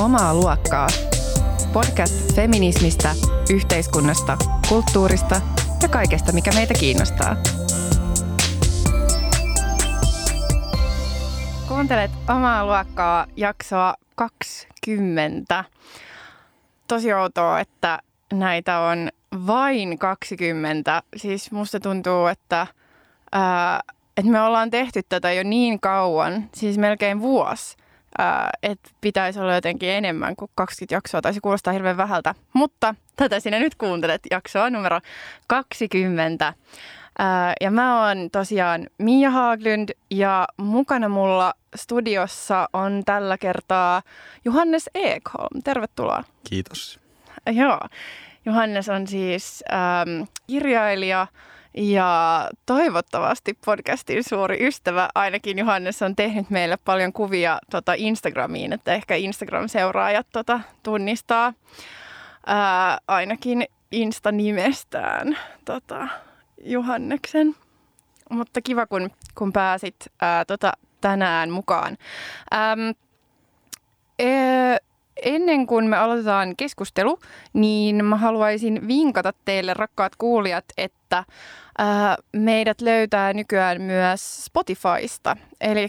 Omaa luokkaa. Podcast feminismistä, yhteiskunnasta, kulttuurista ja kaikesta, mikä meitä kiinnostaa. Kuuntelet Omaa luokkaa jaksoa 20. Tosi outoa, että näitä on vain 20. Siis musta tuntuu, että, ää, että me ollaan tehty tätä jo niin kauan, siis melkein vuosi, että pitäisi olla jotenkin enemmän kuin 20 jaksoa, tai se kuulostaa hirveän vähältä. Mutta tätä sinä nyt kuuntelet, jaksoa numero 20. Ää, ja mä oon tosiaan Mia Haaglund ja mukana mulla studiossa on tällä kertaa Johannes Ekholm. Tervetuloa. Kiitos. Joo. Johannes on siis ähm, kirjailija ja toivottavasti podcastin suuri ystävä. Ainakin Johannes on tehnyt meille paljon kuvia tota Instagramiin, että ehkä Instagram-seuraajat tota, tunnistaa ää, ainakin Insta-nimestään tota, Johanneksen. Mutta kiva, kun, kun pääsit ää, tota, tänään mukaan. Ähm, e, ennen kuin me aloitetaan keskustelu, niin mä haluaisin vinkata teille, rakkaat kuulijat, että ää, meidät löytää nykyään myös Spotifysta. Eli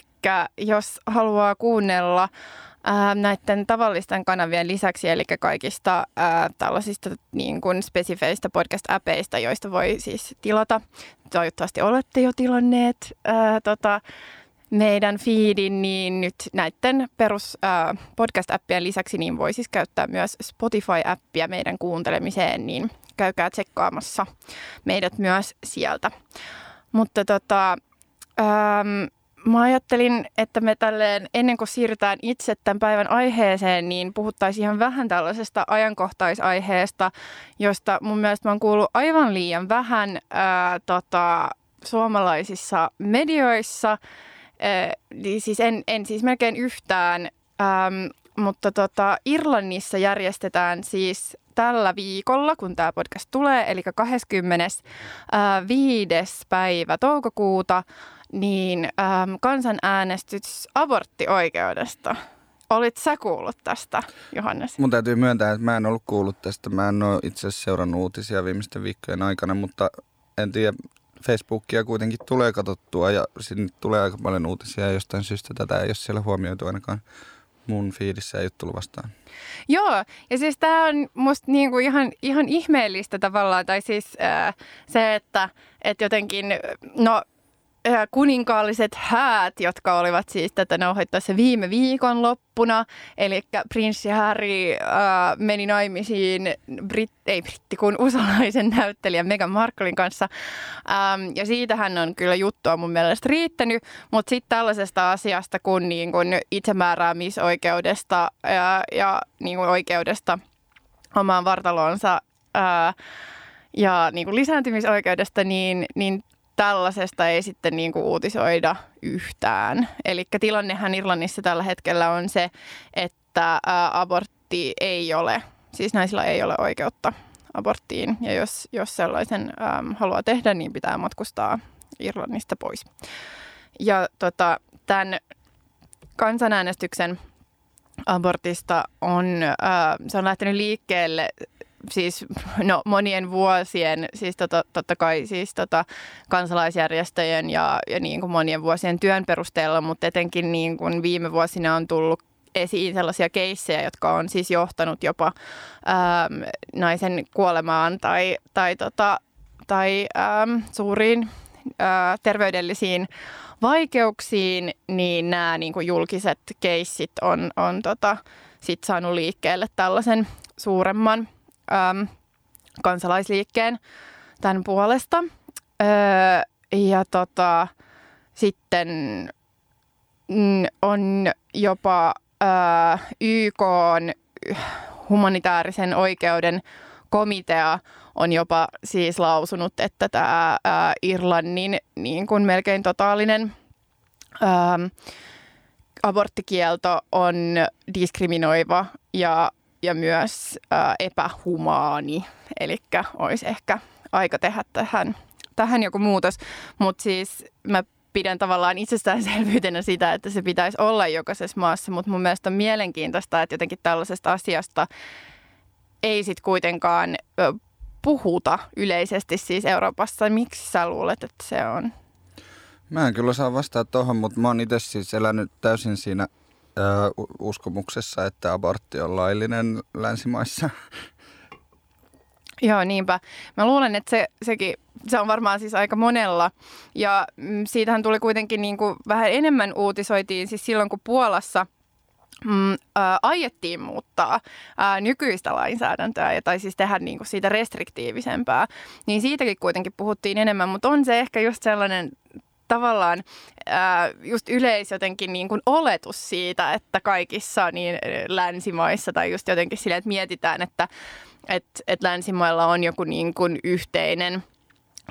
jos haluaa kuunnella ää, näiden tavallisten kanavien lisäksi, eli kaikista ää, tällaisista niin kuin spesifeistä podcast-äpeistä, joista voi siis tilata. Toivottavasti olette jo tilanneet ää, tota, meidän feedin, niin nyt näiden perus äh, podcast-appien lisäksi niin voi siis käyttää myös Spotify-appia meidän kuuntelemiseen, niin käykää tsekkaamassa meidät myös sieltä. Mutta tota, ähm, mä ajattelin, että me tälleen ennen kuin siirrytään itse tämän päivän aiheeseen, niin puhuttaisiin ihan vähän tällaisesta ajankohtaisaiheesta, josta mun mielestä mä oon kuullut aivan liian vähän ää, tota, suomalaisissa medioissa – siis en, en siis melkein yhtään, ähm, mutta tota, Irlannissa järjestetään siis tällä viikolla, kun tämä podcast tulee, eli 25. päivä toukokuuta, niin ähm, kansanäänestys aborttioikeudesta. Olit sä kuullut tästä, Johannes? Mun täytyy myöntää, että mä en ollut kuullut tästä. Mä en ole itse asiassa seurannut uutisia viimeisten viikkojen aikana, mutta en tiedä, Facebookia kuitenkin tulee katsottua ja sinne tulee aika paljon uutisia ja jostain syystä tätä ei ole siellä huomioitu ainakaan mun fiidissä ei ole tullut vastaan. Joo, ja siis tämä on musta niinku ihan, ihan ihmeellistä tavallaan, tai siis äh, se, että et jotenkin, no kuninkaalliset häät, jotka olivat siis tätä nauhoittaessa viime viikon loppuna. Eli prinssi Harry äh, meni naimisiin Brit, ei britti, kun usalaisen näyttelijän Meghan Marklein kanssa. Ähm, ja siitä hän on kyllä juttua mun mielestä riittänyt, mutta sitten tällaisesta asiasta kuin, niin kun itsemääräämisoikeudesta ja, ja niin kuin oikeudesta omaan vartaloonsa ää, ja niin lisääntymisoikeudesta, niin, niin tällaisesta ei sitten niin kuin uutisoida yhtään. Eli tilannehan Irlannissa tällä hetkellä on se, että abortti ei ole, siis naisilla ei ole oikeutta aborttiin. Ja jos, jos sellaisen äm, haluaa tehdä, niin pitää matkustaa Irlannista pois. Ja tota, tämän kansanäänestyksen abortista on, äh, se on lähtenyt liikkeelle siis no, monien vuosien, siis tota, totta kai siis tota, kansalaisjärjestöjen ja, ja niin kuin monien vuosien työn perusteella, mutta etenkin niin kuin viime vuosina on tullut esiin sellaisia keissejä, jotka on siis johtanut jopa äm, naisen kuolemaan tai, tai, tota, tai äm, suuriin ää, terveydellisiin vaikeuksiin, niin nämä niin kuin julkiset keissit on, on tota, sit saanut liikkeelle tällaisen suuremman äm, kansalaisliikkeen tämän puolesta. Öö, ja tota, sitten mm, on jopa öö, YK on humanitaarisen oikeuden komitea on jopa siis lausunut, että tämä ää, Irlannin niin kuin melkein totaalinen ää, aborttikielto on diskriminoiva ja ja myös ää, epähumaani. Eli olisi ehkä aika tehdä tähän, tähän joku muutos. Mutta siis mä pidän tavallaan itsestäänselvyytenä sitä, että se pitäisi olla jokaisessa maassa, mutta mun mielestä on mielenkiintoista, että jotenkin tällaisesta asiasta ei sitten kuitenkaan puhuta yleisesti siis Euroopassa. Miksi sä luulet, että se on? Mä en kyllä saa vastata tuohon, mutta mä oon itse siis elänyt täysin siinä ö, uskomuksessa, että abortti on laillinen länsimaissa. Joo, niinpä. Mä luulen, että se, sekin, se on varmaan siis aika monella. Ja mm, siitähän tuli kuitenkin niin kuin vähän enemmän uutisoitiin siis silloin, kun Puolassa – mm, ää, aiettiin muuttaa ää, nykyistä lainsäädäntöä tai siis tehdä niin kuin siitä restriktiivisempää, niin siitäkin kuitenkin puhuttiin enemmän, mutta on se ehkä just sellainen tavallaan ää, just yleis jotenkin niin kuin oletus siitä, että kaikissa niin länsimaissa tai just jotenkin sille, että mietitään, että et, et länsimailla on joku niin kuin yhteinen –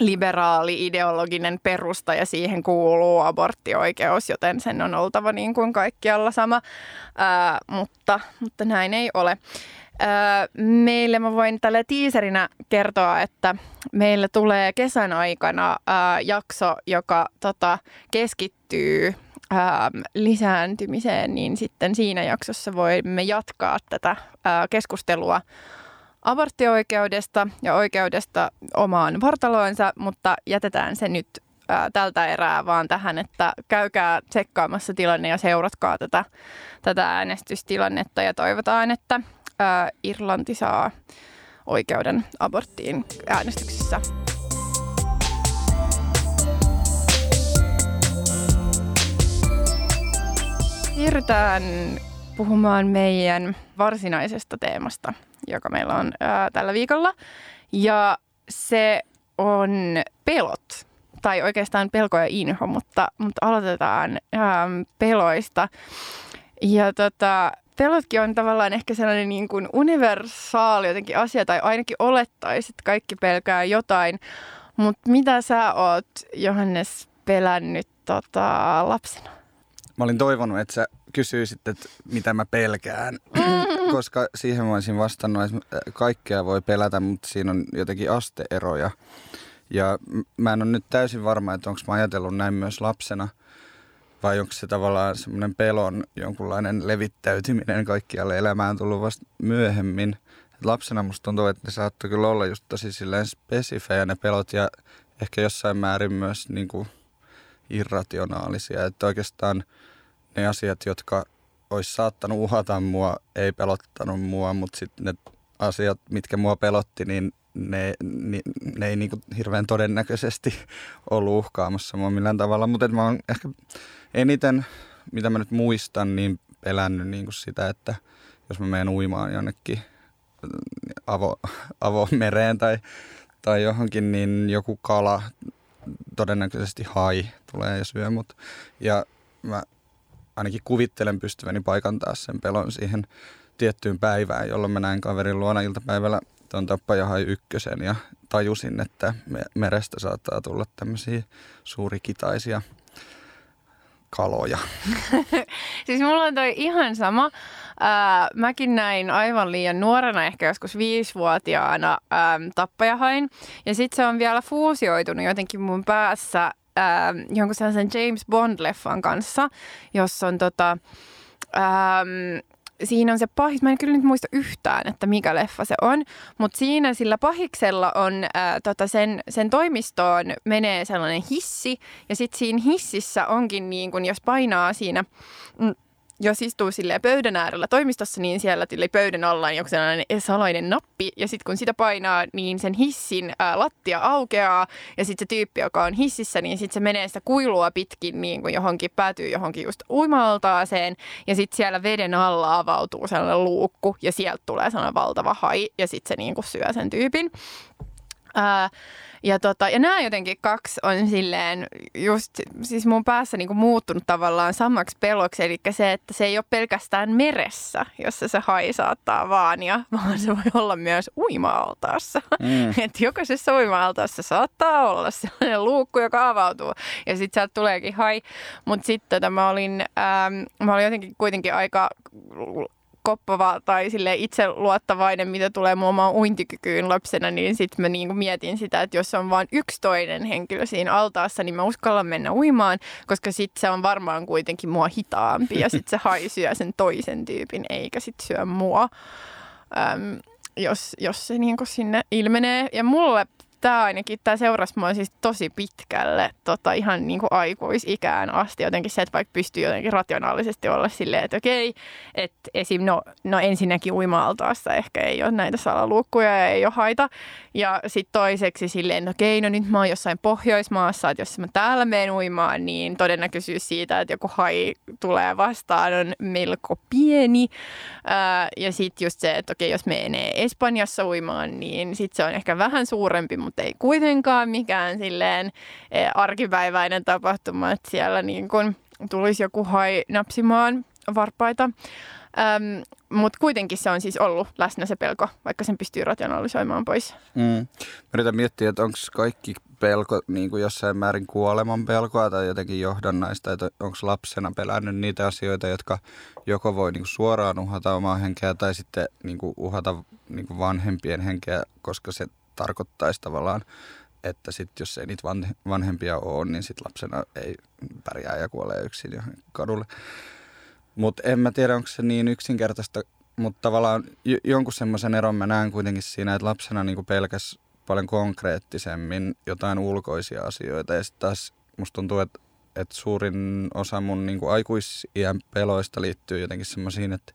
liberaali ideologinen perusta ja siihen kuuluu aborttioikeus, joten sen on oltava niin kuin kaikkialla sama, ää, mutta, mutta näin ei ole. Meille mä voin tällä tiiserinä kertoa, että meillä tulee kesän aikana jakso, joka tota, keskittyy ää, lisääntymiseen, niin sitten siinä jaksossa voimme jatkaa tätä keskustelua aborttioikeudesta ja oikeudesta omaan vartaloonsa, mutta jätetään se nyt tältä erää vaan tähän, että käykää tsekkaamassa tilanne ja seuratkaa tätä, tätä äänestystilannetta ja toivotaan, että ää, Irlanti saa oikeuden aborttiin äänestyksessä. Siirrytään puhumaan meidän varsinaisesta teemasta, joka meillä on ää, tällä viikolla. Ja se on pelot, tai oikeastaan pelko ja inho, mutta, mutta aloitetaan ää, peloista. Ja tota, pelotkin on tavallaan ehkä sellainen niin kuin universaali jotenkin asia, tai ainakin olettaisi, että kaikki pelkää jotain. Mutta mitä sä oot, Johannes, pelännyt tota, lapsena? Mä olin toivonut, että sä kysyisit, että mitä mä pelkään, koska siihen mä olisin vastannut, että kaikkea voi pelätä, mutta siinä on jotenkin asteeroja. Ja mä en ole nyt täysin varma, että onko mä ajatellut näin myös lapsena, vai onko se tavallaan semmoinen pelon jonkunlainen levittäytyminen kaikkialle elämään tullut vasta myöhemmin. Et lapsena musta tuntuu, että ne saattoi kyllä olla just tosi silleen spesifejä ne pelot ja ehkä jossain määrin myös niin kuin irrationaalisia. Että oikeastaan – ne asiat, jotka olisi saattanut uhata mua, ei pelottanut mua, mutta sitten ne asiat, mitkä mua pelotti, niin ne, ne, ne ei niin hirveän todennäköisesti ollut uhkaamassa mua millään tavalla. Mutta mä oon ehkä eniten, mitä mä nyt muistan, niin pelännyt niin sitä, että jos mä menen uimaan jonnekin avo, avomereen tai, tai johonkin, niin joku kala, todennäköisesti hai, tulee ja syö mut. Ja mä ainakin kuvittelen pystyväni paikantaa sen pelon siihen tiettyyn päivään, jolloin mä näin kaverin luona iltapäivällä tuon tappajahai ykkösen ja tajusin, että merestä saattaa tulla tämmöisiä suurikitaisia kaloja. siis mulla on toi ihan sama. Ää, mäkin näin aivan liian nuorena, ehkä joskus viisivuotiaana ää, tappajahain. Ja sitten se on vielä fuusioitunut jotenkin mun päässä ähm, jonkun sellaisen James Bond-leffan kanssa, jossa on tota, ähm, siinä on se pahis, mä en kyllä nyt muista yhtään, että mikä leffa se on, mutta siinä sillä pahiksella on ää, tota sen, sen toimistoon menee sellainen hissi ja sitten siinä hississä onkin niin kun, jos painaa siinä... Mm, jos istuu sille pöydän äärellä toimistossa, niin siellä tuli pöydän alla on joku sellainen salainen nappi. Ja sitten kun sitä painaa, niin sen hissin ää, lattia aukeaa. Ja sitten se tyyppi, joka on hississä, niin sitten se menee sitä kuilua pitkin niin kuin johonkin, päätyy johonkin just uimaltaaseen. Ja sitten siellä veden alla avautuu sellainen luukku ja sieltä tulee sellainen valtava hai. Ja sitten se niin kuin syö sen tyypin. Ää, ja, tota, ja nämä jotenkin kaksi on silleen just siis mun päässä niinku muuttunut tavallaan samaksi peloksi. Eli se, että se ei ole pelkästään meressä, jossa se hai saattaa vaania, vaan se voi olla myös uima-altaassa. Mm. että jokaisessa uima-altaassa saattaa olla sellainen luukku, joka avautuu. Ja sitten sieltä tuleekin hai. Mutta sitten tota, mä olin, ähm, mä olin jotenkin kuitenkin aika koppava tai sille itseluottavainen, mitä tulee mun omaan uintikykyyn lapsena, niin sitten mä niinku mietin sitä, että jos on vain yksi toinen henkilö siinä altaassa, niin mä uskallan mennä uimaan, koska sitten se on varmaan kuitenkin mua hitaampi ja sitten se hai syö sen toisen tyypin eikä sitten syö mua. Öm, jos, jos se niin sinne ilmenee. Ja mulle tämä ainakin, tämä seurasi mua siis tosi pitkälle tota, ihan niin kuin aikuisikään asti. Jotenkin se, että vaikka pystyy jotenkin rationaalisesti olla silleen, että okei, että esim. No, no ensinnäkin uima-altaassa ehkä ei ole näitä salaluukkuja ja ei ole haita. Ja sitten toiseksi silleen, no okei, no nyt mä oon jossain Pohjoismaassa, että jos mä täällä menen uimaan, niin todennäköisyys siitä, että joku hai tulee vastaan on melko pieni. Ää, ja sitten just se, että okei, jos menee Espanjassa uimaan, niin sitten se on ehkä vähän suurempi, mutta ei kuitenkaan mikään silleen e, arkipäiväinen tapahtuma, että siellä niin kun tulisi joku hai napsimaan varpaita. Ähm, Mutta kuitenkin se on siis ollut läsnä se pelko, vaikka sen pystyy rationalisoimaan pois. Mm. Yritän miettiä, että onko kaikki pelko niin kuin jossain määrin kuoleman pelkoa tai jotenkin johdannaista, että onko lapsena pelännyt niitä asioita, jotka joko voi niin kuin suoraan uhata omaa henkeä tai sitten niin kuin uhata niin kuin vanhempien henkeä, koska se tarkoittaisi tavallaan, että sit jos ei niitä vanhempia ole, niin sit lapsena ei pärjää ja kuolee yksin johonkin kadulle. Mutta en mä tiedä, onko se niin yksinkertaista, mutta tavallaan jonkun semmoisen eron mä näen kuitenkin siinä, että lapsena niin pelkäs paljon konkreettisemmin jotain ulkoisia asioita. Ja sitten taas musta tuntuu, että, että suurin osa mun niin aikuisiän peloista liittyy jotenkin semmoisiin, että,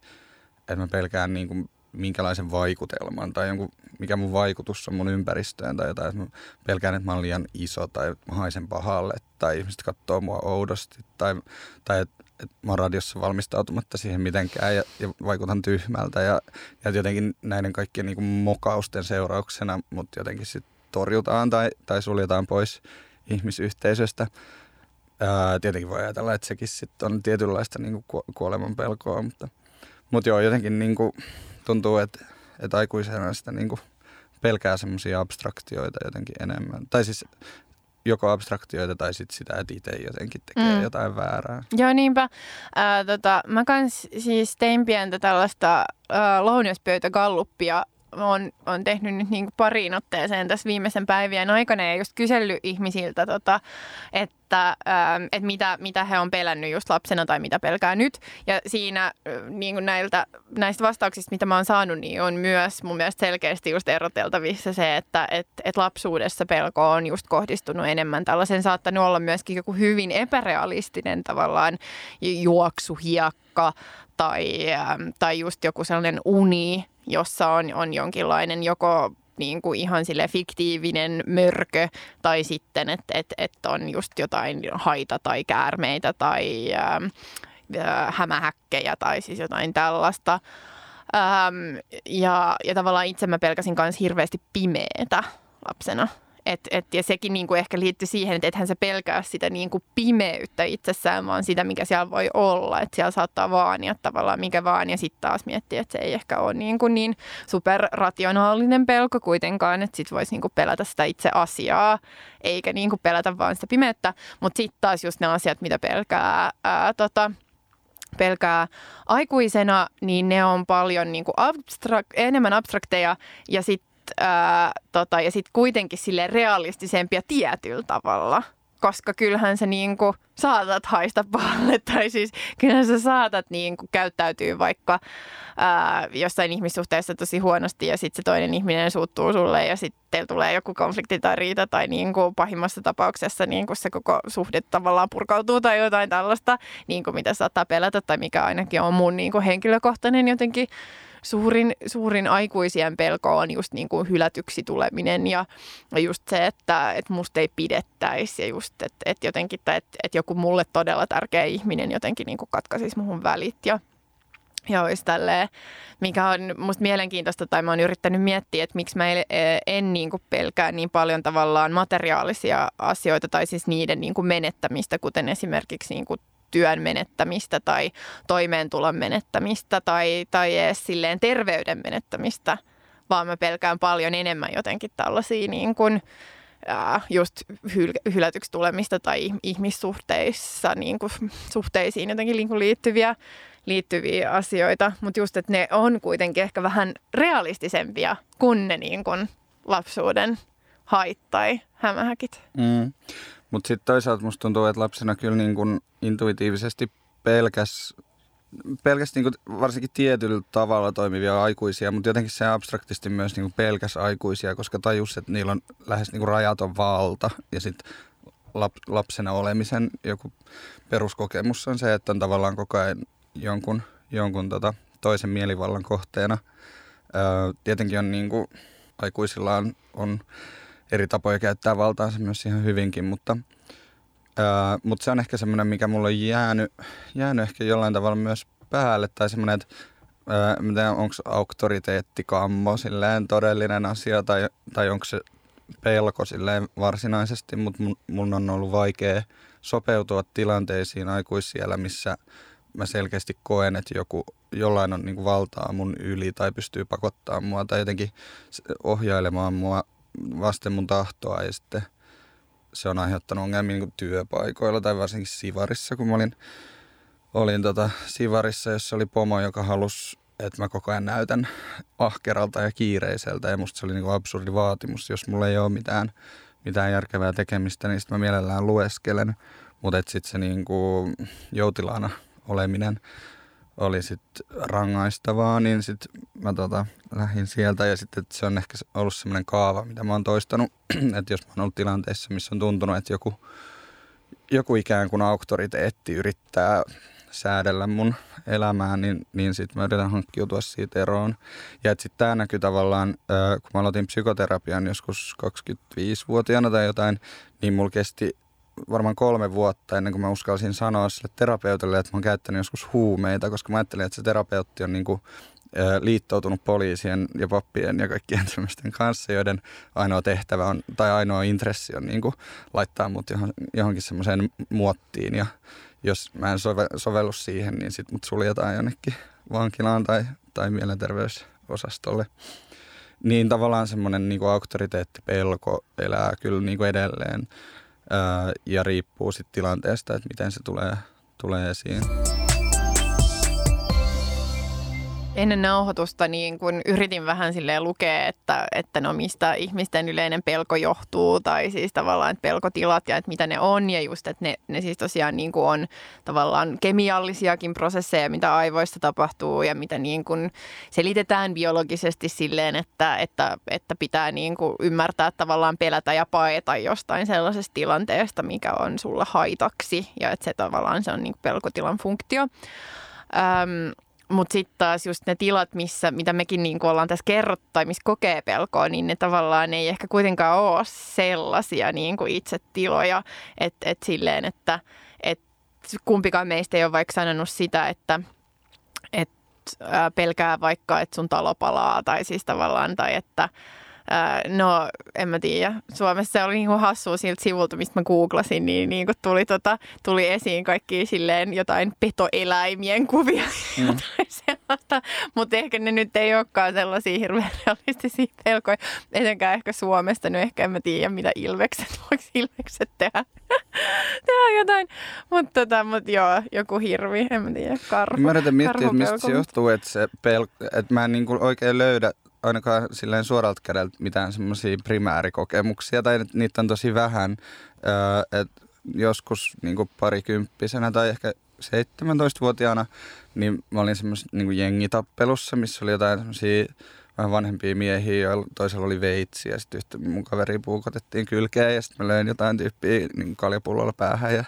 että mä pelkään niin kuin minkälaisen vaikutelman tai jonkun, mikä mun vaikutus on mun ympäristöön tai jotain. Että mä pelkään, että mä olen liian iso tai mä haisen pahalle tai ihmiset katsoo mua oudosti tai, tai että et mä oon radiossa valmistautumatta siihen mitenkään ja, ja vaikutan tyhmältä ja, ja jotenkin näiden kaikkien niin mokausten seurauksena mut jotenkin sit torjutaan tai, tai suljetaan pois ihmisyhteisöstä. Ää, tietenkin voi ajatella, että sekin sit on tietynlaista niin kuoleman pelkoa, mutta, mutta joo, jotenkin niin kuin, tuntuu, että, että aikuisena sitä niin kuin pelkää semmoisia abstraktioita jotenkin enemmän. Tai siis joko abstraktioita tai sit sitä, että itse jotenkin tekee mm. jotain väärää. Joo, niinpä. Ää, tota, mä kans siis tein pientä tällaista lounaspöytägalluppia on, on tehnyt nyt niin pariin otteeseen tässä viimeisen päivien aikana ja just kysellyt ihmisiltä, tota, että, ähm, että mitä, mitä he on pelännyt just lapsena tai mitä pelkää nyt. Ja siinä niin kuin näiltä, näistä vastauksista, mitä mä oon saanut, niin on myös mun mielestä selkeästi just eroteltavissa se, että et, et lapsuudessa pelko on just kohdistunut enemmän. Tällaisen saattanut olla myöskin joku hyvin epärealistinen tavallaan juoksuhiekka tai, ähm, tai just joku sellainen uni, jossa on, on jonkinlainen joko niin kuin ihan sille fiktiivinen mörkö tai sitten, että et, et on just jotain haita tai käärmeitä tai ää, ähm, äh, hämähäkkejä tai siis jotain tällaista. Ähm, ja, ja tavallaan itse mä pelkäsin myös hirveästi pimeätä lapsena. Et, et, ja sekin niin kuin ehkä liittyy siihen, että ethän se pelkää sitä niin kuin pimeyttä itsessään, vaan sitä, mikä siellä voi olla. Että siellä saattaa vaania tavallaan mikä vaan, ja sitten taas miettiä, että se ei ehkä ole niin, kuin niin superrationaalinen pelko kuitenkaan, että sitten voisi niin kuin pelätä sitä itse asiaa, eikä niin kuin pelätä vaan sitä pimeyttä. Mutta sitten taas just ne asiat, mitä pelkää ää, tota, pelkää aikuisena, niin ne on paljon niin kuin abstrak- enemmän abstrakteja ja sitten ää, tota, ja sitten kuitenkin sille realistisempia tietyllä tavalla. Koska kyllähän sä niinku saatat haista pahalle, tai siis kyllähän sä saatat niinku käyttäytyä vaikka ää, jossain ihmissuhteessa tosi huonosti, ja sitten se toinen ihminen suuttuu sulle, ja sitten teillä tulee joku konflikti tai riita, tai niinku pahimmassa tapauksessa niinku se koko suhde tavallaan purkautuu, tai jotain tällaista, niinku mitä saattaa pelätä, tai mikä ainakin on mun niinku henkilökohtainen jotenkin suurin, suurin aikuisien pelko on just niin kuin hylätyksi tuleminen ja just se, että, että musta ei pidettäisi ja just, että, että jotenkin, että, että joku mulle todella tärkeä ihminen jotenkin niin kuin katkaisisi muhun välit ja ja olisi tälleen, mikä on musta mielenkiintoista, tai mä oon yrittänyt miettiä, että miksi mä en niin kuin pelkää niin paljon tavallaan materiaalisia asioita, tai siis niiden niin kuin menettämistä, kuten esimerkiksi niin kuin työn menettämistä tai toimeentulon menettämistä tai, tai edes silleen terveyden menettämistä, vaan mä pelkään paljon enemmän jotenkin tällaisia niin kuin, ää, just hyl- hylätyksi tulemista tai ihmissuhteissa niin kuin, suhteisiin jotenkin niin kuin liittyviä, liittyviä asioita. Mutta just, että ne on kuitenkin ehkä vähän realistisempia kuin ne niin kuin, lapsuuden hait tai hämähäkit. Mm. Mutta sitten toisaalta musta tuntuu, että lapsena kyllä niin kun intuitiivisesti pelkäs, pelkäs niin kun varsinkin tietyllä tavalla toimivia aikuisia, mutta jotenkin se abstraktisti myös niin pelkäs aikuisia, koska tajus, että niillä on lähes niin rajaton valta ja sitten lap, lapsena olemisen joku peruskokemus on se, että on tavallaan koko ajan jonkun, jonkun tota, toisen mielivallan kohteena. Öö, tietenkin on niin kuin, aikuisilla on, on eri tapoja käyttää valtaansa myös ihan hyvinkin, mutta, ää, mutta se on ehkä semmoinen, mikä mulla on jäänyt, jäänyt ehkä jollain tavalla myös päälle, tai semmoinen, että onko auktoriteettikammo silleen todellinen asia, tai, tai onko se pelko silleen varsinaisesti, mutta mun, mun on ollut vaikea sopeutua tilanteisiin aikuisiellä, missä mä selkeästi koen, että joku, jollain on niin kuin valtaa mun yli tai pystyy pakottaa mua tai jotenkin ohjailemaan mua vasten mun tahtoa ja sitten se on aiheuttanut ongelmia niin työpaikoilla tai varsinkin Sivarissa, kun mä olin, olin tota Sivarissa, jossa oli pomo, joka halusi, että mä koko ajan näytän ahkeralta ja kiireiseltä. Ja musta se oli niin absurdi vaatimus, jos mulla ei ole mitään, mitään järkevää tekemistä, niin sitten mä mielellään lueskelen, mutta sitten se niin kuin joutilaana oleminen oli sitten rangaistavaa, niin sitten mä tota, lähdin sieltä ja sitten se on ehkä ollut semmoinen kaava, mitä mä oon toistanut, että jos mä oon ollut tilanteessa, missä on tuntunut, että joku, joku ikään kuin auktoriteetti yrittää säädellä mun elämää, niin, niin sitten mä yritän hankkiutua siitä eroon. Ja sitten tämä näkyy tavallaan, kun mä aloitin psykoterapian joskus 25-vuotiaana tai jotain, niin mulla kesti varmaan kolme vuotta ennen kuin mä uskalsin sanoa sille terapeutille, että mä oon käyttänyt joskus huumeita, koska mä ajattelin, että se terapeutti on niin kuin, liittoutunut poliisien ja pappien ja kaikkien sellaisten kanssa, joiden ainoa tehtävä on, tai ainoa intressi on niin kuin, laittaa mut johon, johonkin semmoiseen muottiin ja jos mä en sove, sovellu siihen, niin sit mut suljetaan jonnekin vankilaan tai, tai mielenterveysosastolle. Niin tavallaan semmoinen niin auktoriteettipelko elää kyllä niin kuin edelleen ja riippuu sitten tilanteesta, että miten se tulee, tulee esiin. Ennen nauhoitusta niin kun yritin vähän silleen lukea, että, että no mistä ihmisten yleinen pelko johtuu tai siis tavallaan että pelkotilat ja että mitä ne on ja just, että ne, ne siis tosiaan niin kuin on tavallaan kemiallisiakin prosesseja, mitä aivoissa tapahtuu ja mitä niin kuin selitetään biologisesti silleen, että, että, että pitää niin kuin ymmärtää tavallaan pelätä ja paeta jostain sellaisesta tilanteesta, mikä on sulla haitaksi ja että se tavallaan se on niin pelkotilan funktio. Öm, mutta sitten taas just ne tilat, missä, mitä mekin niin ollaan tässä kerrottu tai missä kokee pelkoa, niin ne tavallaan ei ehkä kuitenkaan ole sellaisia niin kuin itse tiloja. Että et silleen, että et kumpikaan meistä ei ole vaikka sanonut sitä, että et, pelkää vaikka, että sun talo palaa tai siis tavallaan, tai että no, en mä tiedä. Suomessa se oli niinku hassua siltä sivulta, mistä mä googlasin, niin niinku tuli, tota, tuli esiin kaikki silleen jotain petoeläimien kuvia mm. jotain sellaista. Mutta ehkä ne nyt ei olekaan sellaisia hirveän realistisia pelkoja. Etenkään ehkä Suomesta, nyt ehkä en mä tiedä, mitä ilvekset, voiko ilvekset tehdä. tehdä jotain. Mutta tota, mut joo, joku hirvi, en mä tiedä, karhu. Mä yritän miettiä, että mistä se johtuu, että, se pel- että mä en niinku oikein löydä ainakaan silleen suoralta kädeltä mitään semmoisia primäärikokemuksia, tai niitä on tosi vähän. Öö, et joskus niin parikymppisenä tai ehkä 17-vuotiaana, niin mä olin semmoisessa niin jengitappelussa, missä oli jotain semmoisia vähän vanhempia miehiä, joilla toisella oli veitsi ja sitten mun kaveri puukotettiin kylkeen ja sitten mä löin jotain tyyppiä niin kaljapullolla päähän ja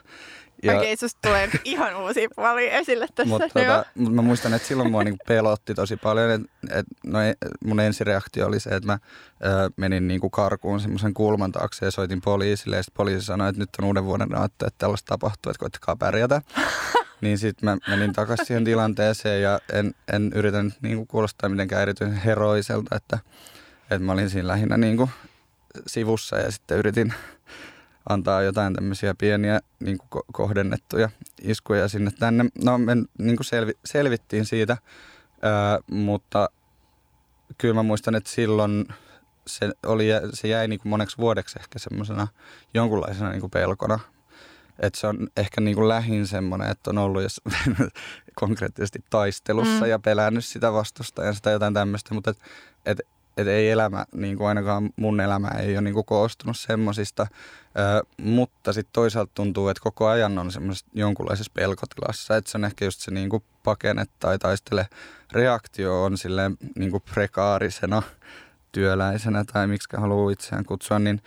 ja, Okei, susta tulee ihan uusi puoli esille tässä. Mutta tota, mut mä muistan, että silloin mua niinku pelotti tosi paljon. Et, et, no, mun ensireaktio oli se, että mä ö, menin niinku karkuun semmoisen kulman taakse ja soitin poliisille. Ja sitten poliisi sanoi, että nyt on uuden vuoden naatto, että tällaista tapahtuu, että koittakaa pärjätä. niin sitten mä menin takaisin siihen tilanteeseen ja en, en yritänyt niinku kuulostaa mitenkään erityisen heroiselta, että, että mä olin siinä lähinnä niinku sivussa ja sitten yritin antaa jotain tämmöisiä pieniä niin kuin kohdennettuja iskuja sinne tänne. No me niin kuin selvi, selvittiin siitä, ää, mutta kyllä mä muistan, että silloin se, oli, se jäi niin kuin moneksi vuodeksi ehkä semmoisena jonkunlaisena niin kuin pelkona. Että se on ehkä niin kuin lähin semmoinen, että on ollut jos konkreettisesti taistelussa mm. ja pelännyt sitä vastusta ja sitä jotain tämmöistä, mutta et, et, et ei elämä, niin kuin ainakaan mun elämä ei ole niin kuin koostunut semmoisista, mutta sitten toisaalta tuntuu, että koko ajan on semmoisessa jonkunlaisessa pelkotilassa, että se on ehkä just se niin kuin pakene tai taistele reaktio on silleen niin kuin prekaarisena työläisenä tai miksi haluaa itseään kutsua, niin,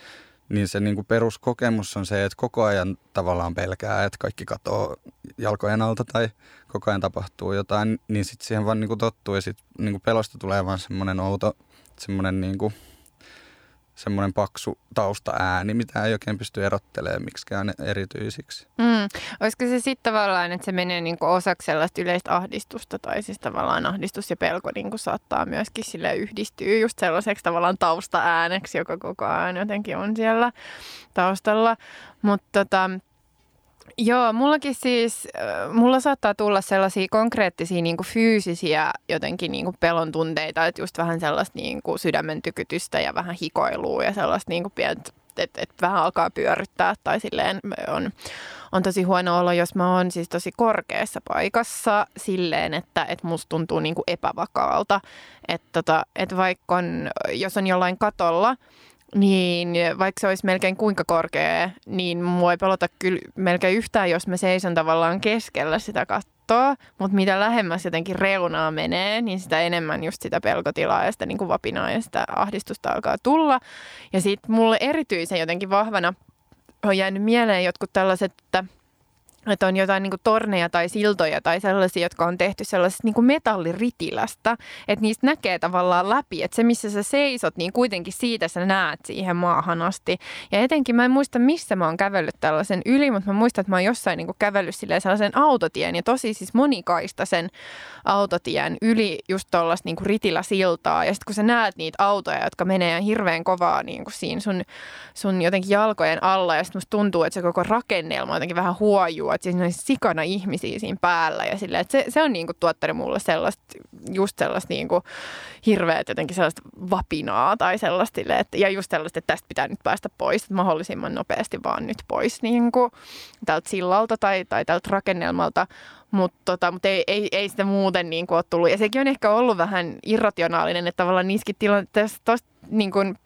niin se niin kuin peruskokemus on se, että koko ajan tavallaan pelkää, että kaikki katoo jalkojen alta tai koko ajan tapahtuu jotain, niin sitten siihen vaan niin kuin tottuu ja sitten niin pelosta tulee vaan semmoinen outo, semmoinen niin kuin – semmoinen paksu taustaääni, mitä ei oikein pysty erottelemaan miksikään erityisiksi. Mm. Olisiko se sitten tavallaan, että se menee niinku osaksi sellaista yleistä ahdistusta, tai siis tavallaan ahdistus ja pelko niinku saattaa myöskin sille yhdistyä just sellaiseksi tavallaan taustaääneksi, joka koko ajan jotenkin on siellä taustalla. Mutta tota, Joo, mullakin siis, mulla saattaa tulla sellaisia konkreettisia niin kuin fyysisiä jotenkin niin kuin pelon tunteita, että just vähän sellaista niin kuin sydämen tykytystä ja vähän hikoilua ja sellaista niin kuin pientä että et vähän alkaa pyörryttää tai silleen on, on tosi huono olo, jos mä oon siis tosi korkeassa paikassa silleen, että et musta tuntuu niinku epävakaalta. Että tota, et vaikka on, jos on jollain katolla, niin vaikka se olisi melkein kuinka korkea, niin mua ei pelota kyllä melkein yhtään, jos mä seison tavallaan keskellä sitä kattoa. Mutta mitä lähemmäs jotenkin reunaa menee, niin sitä enemmän just sitä pelkotilaa ja sitä niin kuin vapinaa ja sitä ahdistusta alkaa tulla. Ja sitten mulle erityisen jotenkin vahvana on jäänyt mieleen jotkut tällaiset, että – että on jotain niin kuin torneja tai siltoja tai sellaisia, jotka on tehty sellaisesta niin kuin metalliritilästä, että niistä näkee tavallaan läpi, että se missä sä seisot, niin kuitenkin siitä sä näet siihen maahan asti. Ja etenkin mä en muista, missä mä oon kävellyt tällaisen yli, mutta mä muistan, että mä oon jossain niin kuin kävellyt sellaisen autotien ja tosi siis monikaista sen autotien yli just tuollaista niin ritiläsiltaa. Ja sitten kun sä näet niitä autoja, jotka menee hirveän kovaa niin kuin siinä sun, sun jotenkin jalkojen alla ja sitten musta tuntuu, että se koko rakennelma jotenkin vähän huojuu että siinä olisi sikana ihmisiä siinä päällä ja silleen, että se, se on niinku tuottanut mulle sellaista, just sellaista niinku hirveät jotenkin sellaista vapinaa tai sellaista, että, ja just sellaista, että tästä pitää nyt päästä pois, että mahdollisimman nopeasti vaan nyt pois niinku tältä sillalta tai, tai tältä rakennelmalta, mutta tota, mut ei, ei, ei sitä muuten niin kuin ole tullut. Ja sekin on ehkä ollut vähän irrationaalinen, että tavallaan niissäkin tilanteissa, niin kuin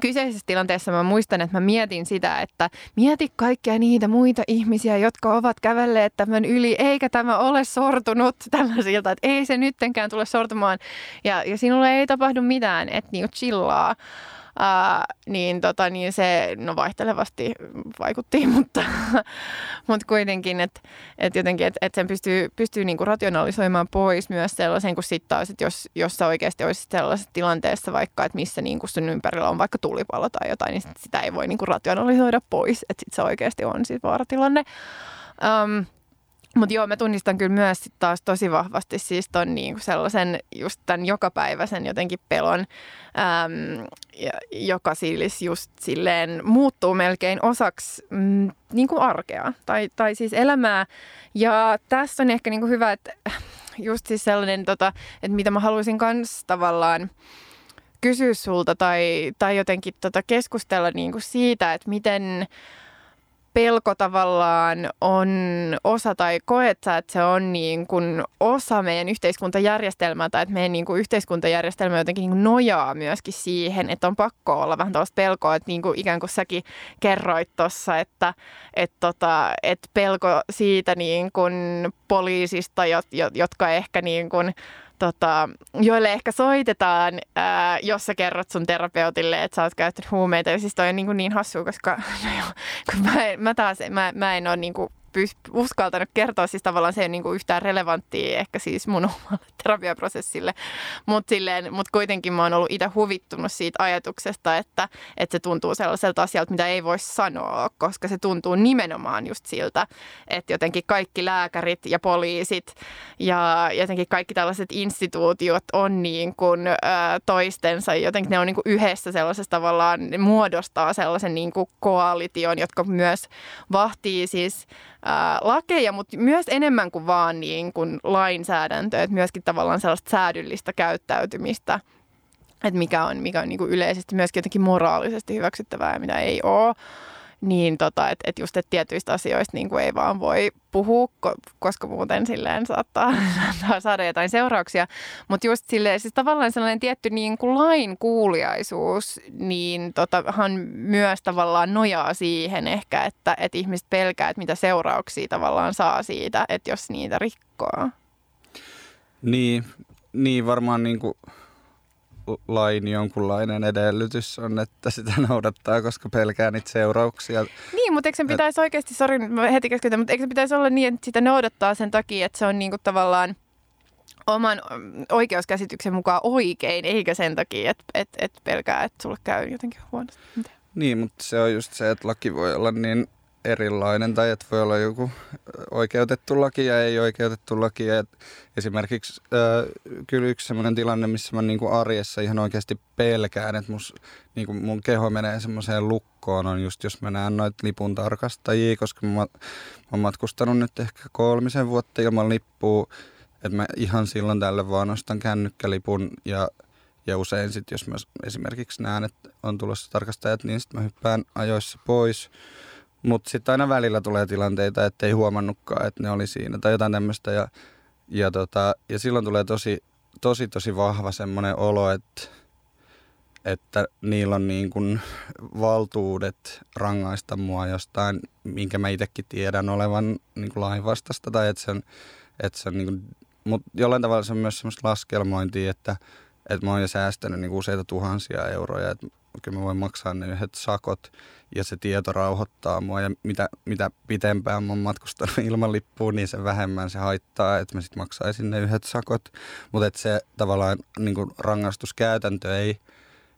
kyseisessä tilanteessa mä muistan, että mä mietin sitä, että mieti kaikkia niitä muita ihmisiä, jotka ovat kävelleet tämän yli, eikä tämä ole sortunut tällaisilta, että ei se nyttenkään tule sortumaan. Ja, ja sinulle ei tapahdu mitään, että niinku chillaa. Ää, niin, tota, niin se no vaihtelevasti vaikutti, mutta, mutta kuitenkin, että et jotenkin, että et sen pystyy, pystyy niinku rationalisoimaan pois myös sellaisen, kun sitten taas, että jos, jos sä oikeasti olisit sellaisessa tilanteessa vaikka, että missä niinku sun ympärillä on vaikka tulipalo tai jotain, niin sit sitä ei voi niinku rationalisoida pois, että sitten se oikeasti on siis vaaratilanne. Um, mutta joo, mä tunnistan kyllä myös sit taas tosi vahvasti siis ton niinku sellaisen just tämän jokapäiväisen jotenkin pelon, äm, joka siis just silleen muuttuu melkein osaksi mm, niinku arkea tai, tai siis elämää. Ja tässä on ehkä niinku hyvä, että just siis sellainen, tota, että mitä mä haluaisin kans tavallaan kysyä sulta tai, tai jotenkin tota keskustella niinku siitä, että miten pelko tavallaan on osa tai koet sä, että se on niin kuin osa meidän yhteiskuntajärjestelmää tai että meidän niin kuin yhteiskuntajärjestelmä jotenkin niin nojaa myöskin siihen, että on pakko olla vähän tuosta pelkoa, että niin kuin ikään kuin säkin kerroit tuossa, että, että, tota, että pelko siitä niin kuin poliisista, jotka ehkä niin kuin tota, joille ehkä soitetaan, ää, jos sä kerrot sun terapeutille, että sä oot käyttänyt huumeita. Ja siis toi on niin, kuin niin hassua, koska no joo, kun mä, mä taas, mä, mä en ole niin kuin uskaltanut kertoa, siis tavallaan se ei niin kuin yhtään relevanttia ehkä siis mun omalle terapiaprosessille, mutta mut kuitenkin mä oon ollut itse huvittunut siitä ajatuksesta, että, että se tuntuu sellaiselta asialta, mitä ei voi sanoa, koska se tuntuu nimenomaan just siltä, että jotenkin kaikki lääkärit ja poliisit ja jotenkin kaikki tällaiset instituutiot on niin kuin, ä, toistensa, jotenkin ne on niin kuin yhdessä sellaisessa tavallaan, muodostaa sellaisen niin kuin koalition, jotka myös vahtii siis lakeja, mutta myös enemmän kuin vaan niin kuin lainsäädäntöä, että myöskin tavallaan sellaista säädyllistä käyttäytymistä että mikä on, mikä on niin kuin yleisesti myöskin jotenkin moraalisesti hyväksyttävää ja mitä ei ole niin tota, että et just, että tietyistä asioista niin kuin ei vaan voi puhua, koska muuten silleen saattaa, saattaa saada jotain seurauksia. Mutta just silleen, siis tavallaan sellainen tietty niin kuin lain kuuliaisuus, niin totahan myös tavallaan nojaa siihen ehkä, että, että ihmiset pelkää, että mitä seurauksia tavallaan saa siitä, että jos niitä rikkoo. Niin, niin varmaan niin kuin lain jonkunlainen edellytys on, että sitä noudattaa, koska pelkää niitä seurauksia. Niin, mutta eikö sen pitäisi oikeasti, sori, mä heti keskeytän, mutta eikö se pitäisi olla niin, että sitä noudattaa sen takia, että se on niinku tavallaan oman oikeuskäsityksen mukaan oikein, eikä sen takia, että et, et pelkää, että sulle käy jotenkin huonosti. Niin, mutta se on just se, että laki voi olla niin erilainen tai että voi olla joku oikeutettu laki ja ei oikeutettu laki. Ja esimerkiksi äh, kyllä yksi sellainen tilanne, missä mä niin kuin arjessa ihan oikeasti pelkään, että mus, niin kuin mun keho menee semmoiseen lukkoon, on just jos mä näen noita lipun tarkastajia, koska mä, mä oon matkustanut nyt ehkä kolmisen vuotta ilman lippua, että mä ihan silloin tälle vaan ostan kännykkälipun ja ja usein sitten, jos mä esimerkiksi näen, että on tulossa tarkastajat, niin sitten mä hyppään ajoissa pois. Mutta sitten aina välillä tulee tilanteita, että ei huomannutkaan, että ne oli siinä tai jotain tämmöistä. Ja, ja, tota, ja silloin tulee tosi, tosi, tosi vahva semmoinen olo, että, että niillä on niin kuin valtuudet rangaista mua jostain, minkä mä itsekin tiedän olevan niin kuin lainvastasta. Tai että se on, että se on niin kuin, mutta jollain tavalla se on myös semmoista laskelmointia, että, että mä oon jo säästänyt niin kuin useita tuhansia euroja. Että kyllä mä voin maksaa ne yhdet sakot ja se tieto rauhoittaa mua ja mitä, mitä pitempään mä oon matkustanut ilman lippua, niin se vähemmän se haittaa, että mä sitten maksaisin ne yhdet sakot. Mutta että se tavallaan niin kuin rangaistuskäytäntö ei,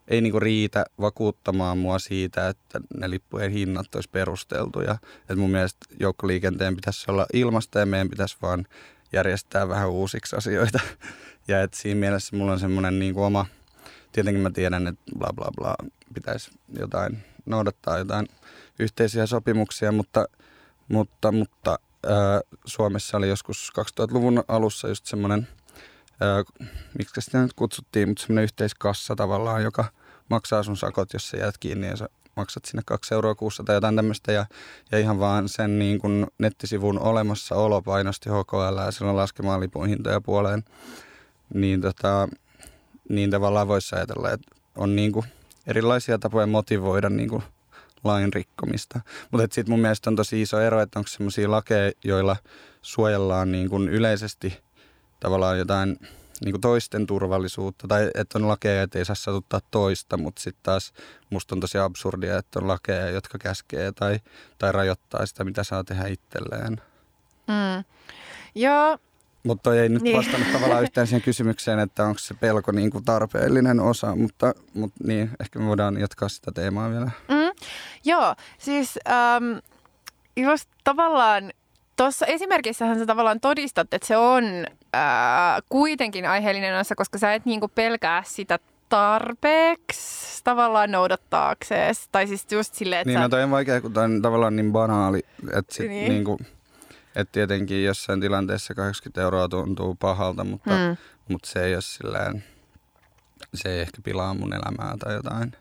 ei niin kuin riitä vakuuttamaan mua siitä, että ne lippujen hinnat olisi perusteltuja. Että mun mielestä joukkoliikenteen pitäisi olla ilmasta ja meidän pitäisi vaan järjestää vähän uusiksi asioita. Ja että siinä mielessä mulla on semmoinen niin oma – tietenkin mä tiedän, että bla bla bla pitäisi jotain noudattaa jotain yhteisiä sopimuksia, mutta, mutta, mutta ää, Suomessa oli joskus 2000-luvun alussa just semmoinen, miksi sitä nyt kutsuttiin, mutta semmoinen yhteiskassa tavallaan, joka maksaa sun sakot, jos sä jäät kiinni ja sä maksat sinne kaksi euroa kuussa tai jotain tämmöistä ja, ja ihan vaan sen niin kuin nettisivun olemassaolo painosti HKL ja silloin laskemaan lipun hintoja puoleen. Niin tota, niin tavallaan voisi ajatella, että on niin kuin erilaisia tapoja motivoida niin kuin lain rikkomista. Mutta sitten mun mielestä on tosi iso ero, että onko sellaisia lakeja, joilla suojellaan niin kuin yleisesti tavallaan jotain niin kuin toisten turvallisuutta, tai että on lakeja, että ei saa satuttaa toista, mutta sitten taas musta on tosi absurdia, että on lakeja, jotka käskee tai, tai rajoittaa sitä, mitä saa tehdä itselleen. Mm. Joo, mutta ei nyt niin. vastannut tavallaan yhtään siihen kysymykseen, että onko se pelko niin kuin tarpeellinen osa, mutta, mutta niin, ehkä me voidaan jatkaa sitä teemaa vielä. Mm, joo, siis ähm, just tavallaan tuossa esimerkissähän sä tavallaan todistat, että se on äh, kuitenkin aiheellinen osa, koska sä et niinku pelkää sitä tarpeeksi tavallaan noudattaakseen. Tai siis just silleen, että Niin, sä... no toi on vaikea, kun toi on tavallaan niin banaali, että sit niin. niinku, että tietenkin jossain tilanteessa 80 euroa tuntuu pahalta, mutta, mm. mutta se ei ole sillään, se ei ehkä pilaa mun elämää tai jotain.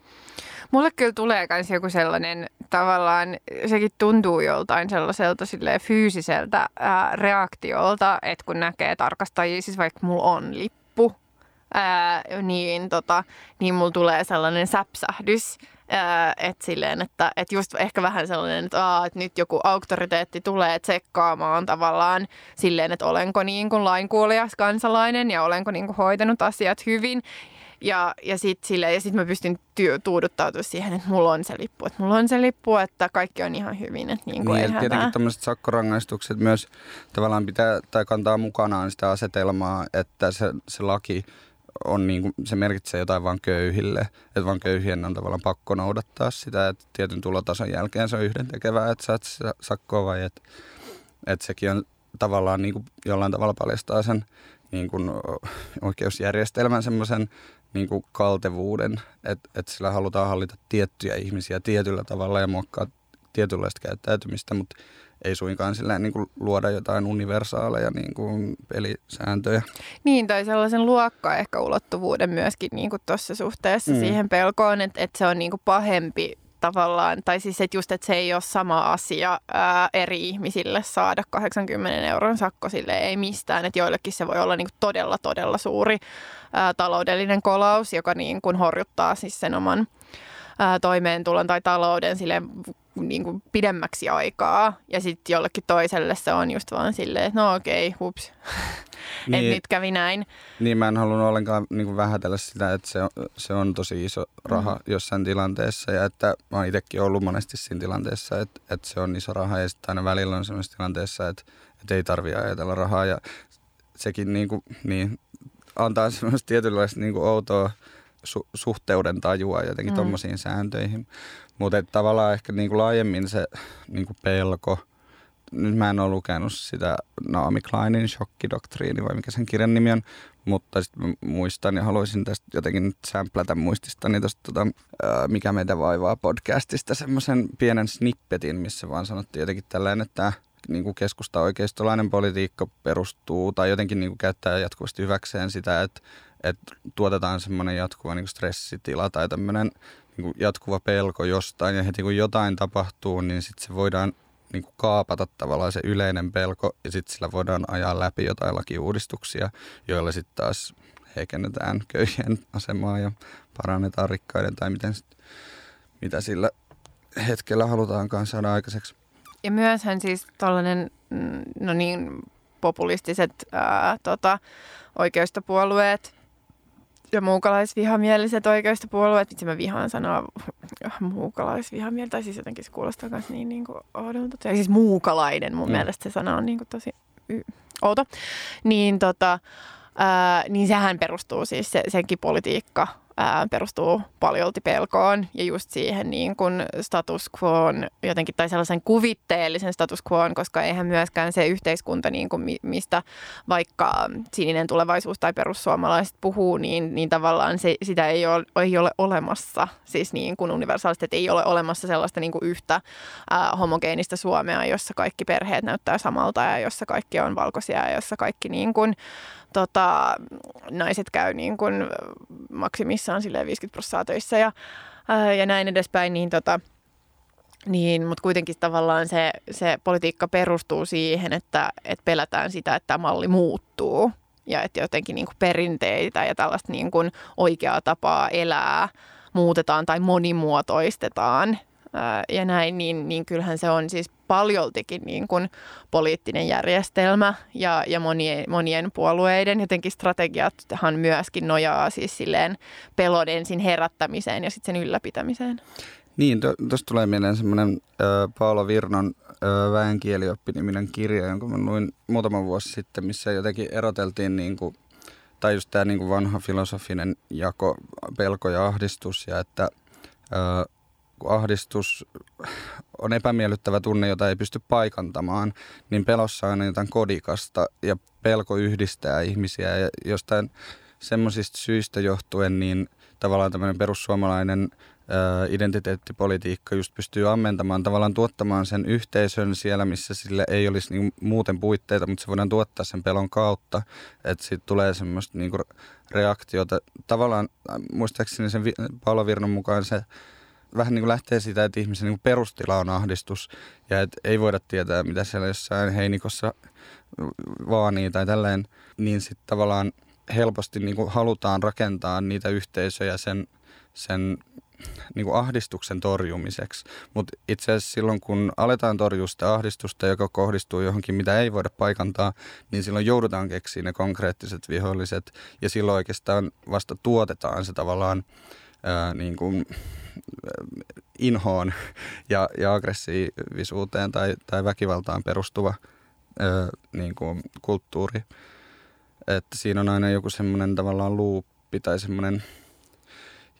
Mulle kyllä tulee myös joku sellainen tavallaan, sekin tuntuu joltain sellaiselta fyysiseltä ää, reaktiolta, että kun näkee tarkastajia, siis vaikka mulla on lippu, ää, niin, tota, niin mulla tulee sellainen säpsähdys että silleen, että, että just ehkä vähän sellainen, että, aa, että nyt joku auktoriteetti tulee tsekkaamaan tavallaan silleen, että olenko niin kuin lainkuulias kansalainen ja olenko niin kuin hoitanut asiat hyvin. Ja, ja sitten ja sit mä pystyn työ, tuuduttautumaan siihen, että mulla on se lippu, että mulla on se lippu, että kaikki on ihan hyvin. Että niin kuin niin, tietenkin tämmöiset sakkorangaistukset myös tavallaan pitää tai kantaa mukanaan sitä asetelmaa, että se, se laki on niin kuin, se merkitsee jotain vain köyhille, että vaan köyhien on tavallaan pakko noudattaa sitä, että tietyn tulotason jälkeen se on yhdentekevää, että saat sakkoa vai että, että sekin on tavallaan niin kuin jollain tavalla paljastaa sen niin kuin oikeusjärjestelmän semmoisen niin kuin kaltevuuden, että, että sillä halutaan hallita tiettyjä ihmisiä tietyllä tavalla ja muokkaa tietynlaista käyttäytymistä, mutta ei suinkaan sillä niin kuin luoda jotain universaaleja niin kuin pelisääntöjä. Niin, tai sellaisen luokka ehkä ulottuvuuden myöskin niin tuossa suhteessa mm. siihen pelkoon, että, että se on niin kuin pahempi tavallaan, tai siis että just, että se ei ole sama asia ää, eri ihmisille saada 80 euron sakko sille ei mistään, että joillekin se voi olla niin kuin todella, todella suuri ää, taloudellinen kolaus, joka niin kuin horjuttaa siis sen oman ää, toimeentulon tai talouden sille niin kuin pidemmäksi aikaa. Ja sitten jollekin toiselle se on just vaan silleen, että no okei, okay, hups, niin, että nyt kävi näin. Niin mä en halunnut ollenkaan niin kuin vähätellä sitä, että se on, se on tosi iso raha mm. jossain tilanteessa. Ja että mä oon itsekin ollut monesti siinä tilanteessa, että, että se on iso raha. Ja sitten aina välillä on sellaisessa tilanteessa, että, että ei tarvitse ajatella rahaa. Ja sekin niin kuin, niin, antaa semmoista tietynlaista niin kuin outoa su- suhteuden tajua jotenkin mm. tuommoisiin sääntöihin. Mutta tavallaan ehkä niinku laajemmin se niinku pelko, nyt mä en ole lukenut sitä Naomi Kleinin shokkidoktriini vai mikä sen kirjan nimi on, mutta sitten muistan ja haluaisin tästä jotenkin nyt sämplätä muististani tuosta tota, Mikä meitä vaivaa podcastista semmoisen pienen snippetin, missä vaan sanottiin jotenkin tällainen, että niin kuin keskusta oikeistolainen politiikka perustuu tai jotenkin niin kuin käyttää jatkuvasti hyväkseen sitä, että, että tuotetaan semmoinen jatkuva niin stressitila tai tämmöinen niin jatkuva pelko jostain ja heti kun jotain tapahtuu, niin sitten se voidaan niin kuin kaapata tavallaan se yleinen pelko ja sitten sillä voidaan ajaa läpi jotain lakiuudistuksia, joilla sitten taas heikennetään köyhien asemaa ja parannetaan rikkaiden tai miten sit, mitä sillä hetkellä halutaankaan saada aikaiseksi. Ja myöshän siis tällainen, mm, no niin, populistiset ää, tota, oikeistopuolueet ja muukalaisvihamieliset oikeistopuolueet, itse mä vihaan sanoa muukalaisvihamieltä, tai siis jotenkin se kuulostaa myös niin, niin kuin oudolta. Tai siis muukalainen, mun mm. mielestä se sana on niin kuin tosi y- outo. Niin, tota, ää, niin sehän perustuu siis, se, senkin politiikka ää, perustuu paljolti pelkoon ja just siihen niin kuin status quoon jotenkin tai sellaisen kuvitteellisen status quoon, koska eihän myöskään se yhteiskunta, niin kuin mistä vaikka sininen tulevaisuus tai perussuomalaiset puhuu, niin, niin tavallaan se, sitä ei ole, ei ole olemassa, siis niin kuin universaalisesti, että ei ole olemassa sellaista niin kuin yhtä ää, homogeenista Suomea, jossa kaikki perheet näyttää samalta ja jossa kaikki on valkoisia ja jossa kaikki niin kuin, tota, naiset käy niin kuin maksimissaan 50 prosenttia töissä ja, ää, ja näin edespäin, niin tota, niin, mutta kuitenkin tavallaan se, se politiikka perustuu siihen, että, että pelätään sitä, että malli muuttuu ja että jotenkin niin kuin perinteitä ja tällaista niin kuin oikeaa tapaa elää muutetaan tai monimuotoistetaan ja näin, niin, niin kyllähän se on siis paljoltikin niin kuin poliittinen järjestelmä ja, ja monien, monien puolueiden jotenkin strategiathan myöskin nojaa siis silleen pelon ensin herättämiseen ja sitten sen ylläpitämiseen. Niin, tuosta tulee mieleen semmoinen Paolo Virnon väenkielioppi-niminen kirja, jonka mä luin muutama vuosi sitten, missä jotenkin eroteltiin niin kuin, tai just tämä niin kuin vanha filosofinen jako, pelko ja ahdistus ja että äh, ahdistus on epämiellyttävä tunne, jota ei pysty paikantamaan, niin pelossa on jotain kodikasta ja pelko yhdistää ihmisiä ja jostain semmoisista syistä johtuen niin tavallaan tämmöinen perussuomalainen identiteettipolitiikka just pystyy ammentamaan, tavallaan tuottamaan sen yhteisön siellä, missä sille ei olisi niin muuten puitteita, mutta se voidaan tuottaa sen pelon kautta, että siitä tulee semmoista niin reaktiota. Tavallaan muistaakseni sen Paula Virnon mukaan se vähän niin kuin lähtee siitä, että ihmisen niin kuin perustila on ahdistus ja että ei voida tietää, mitä siellä jossain heinikossa vaanii tai tälleen, niin sitten tavallaan helposti niin kuin halutaan rakentaa niitä yhteisöjä sen, sen niin kuin ahdistuksen torjumiseksi. Mutta itse asiassa silloin, kun aletaan torjua sitä ahdistusta, joka kohdistuu johonkin, mitä ei voida paikantaa, niin silloin joudutaan keksiä ne konkreettiset viholliset. Ja silloin oikeastaan vasta tuotetaan se tavallaan ää, niin kuin, inhoon ja, ja aggressiivisuuteen tai, tai väkivaltaan perustuva ää, niin kuin kulttuuri. Että siinä on aina joku semmoinen tavallaan luuppi tai semmoinen,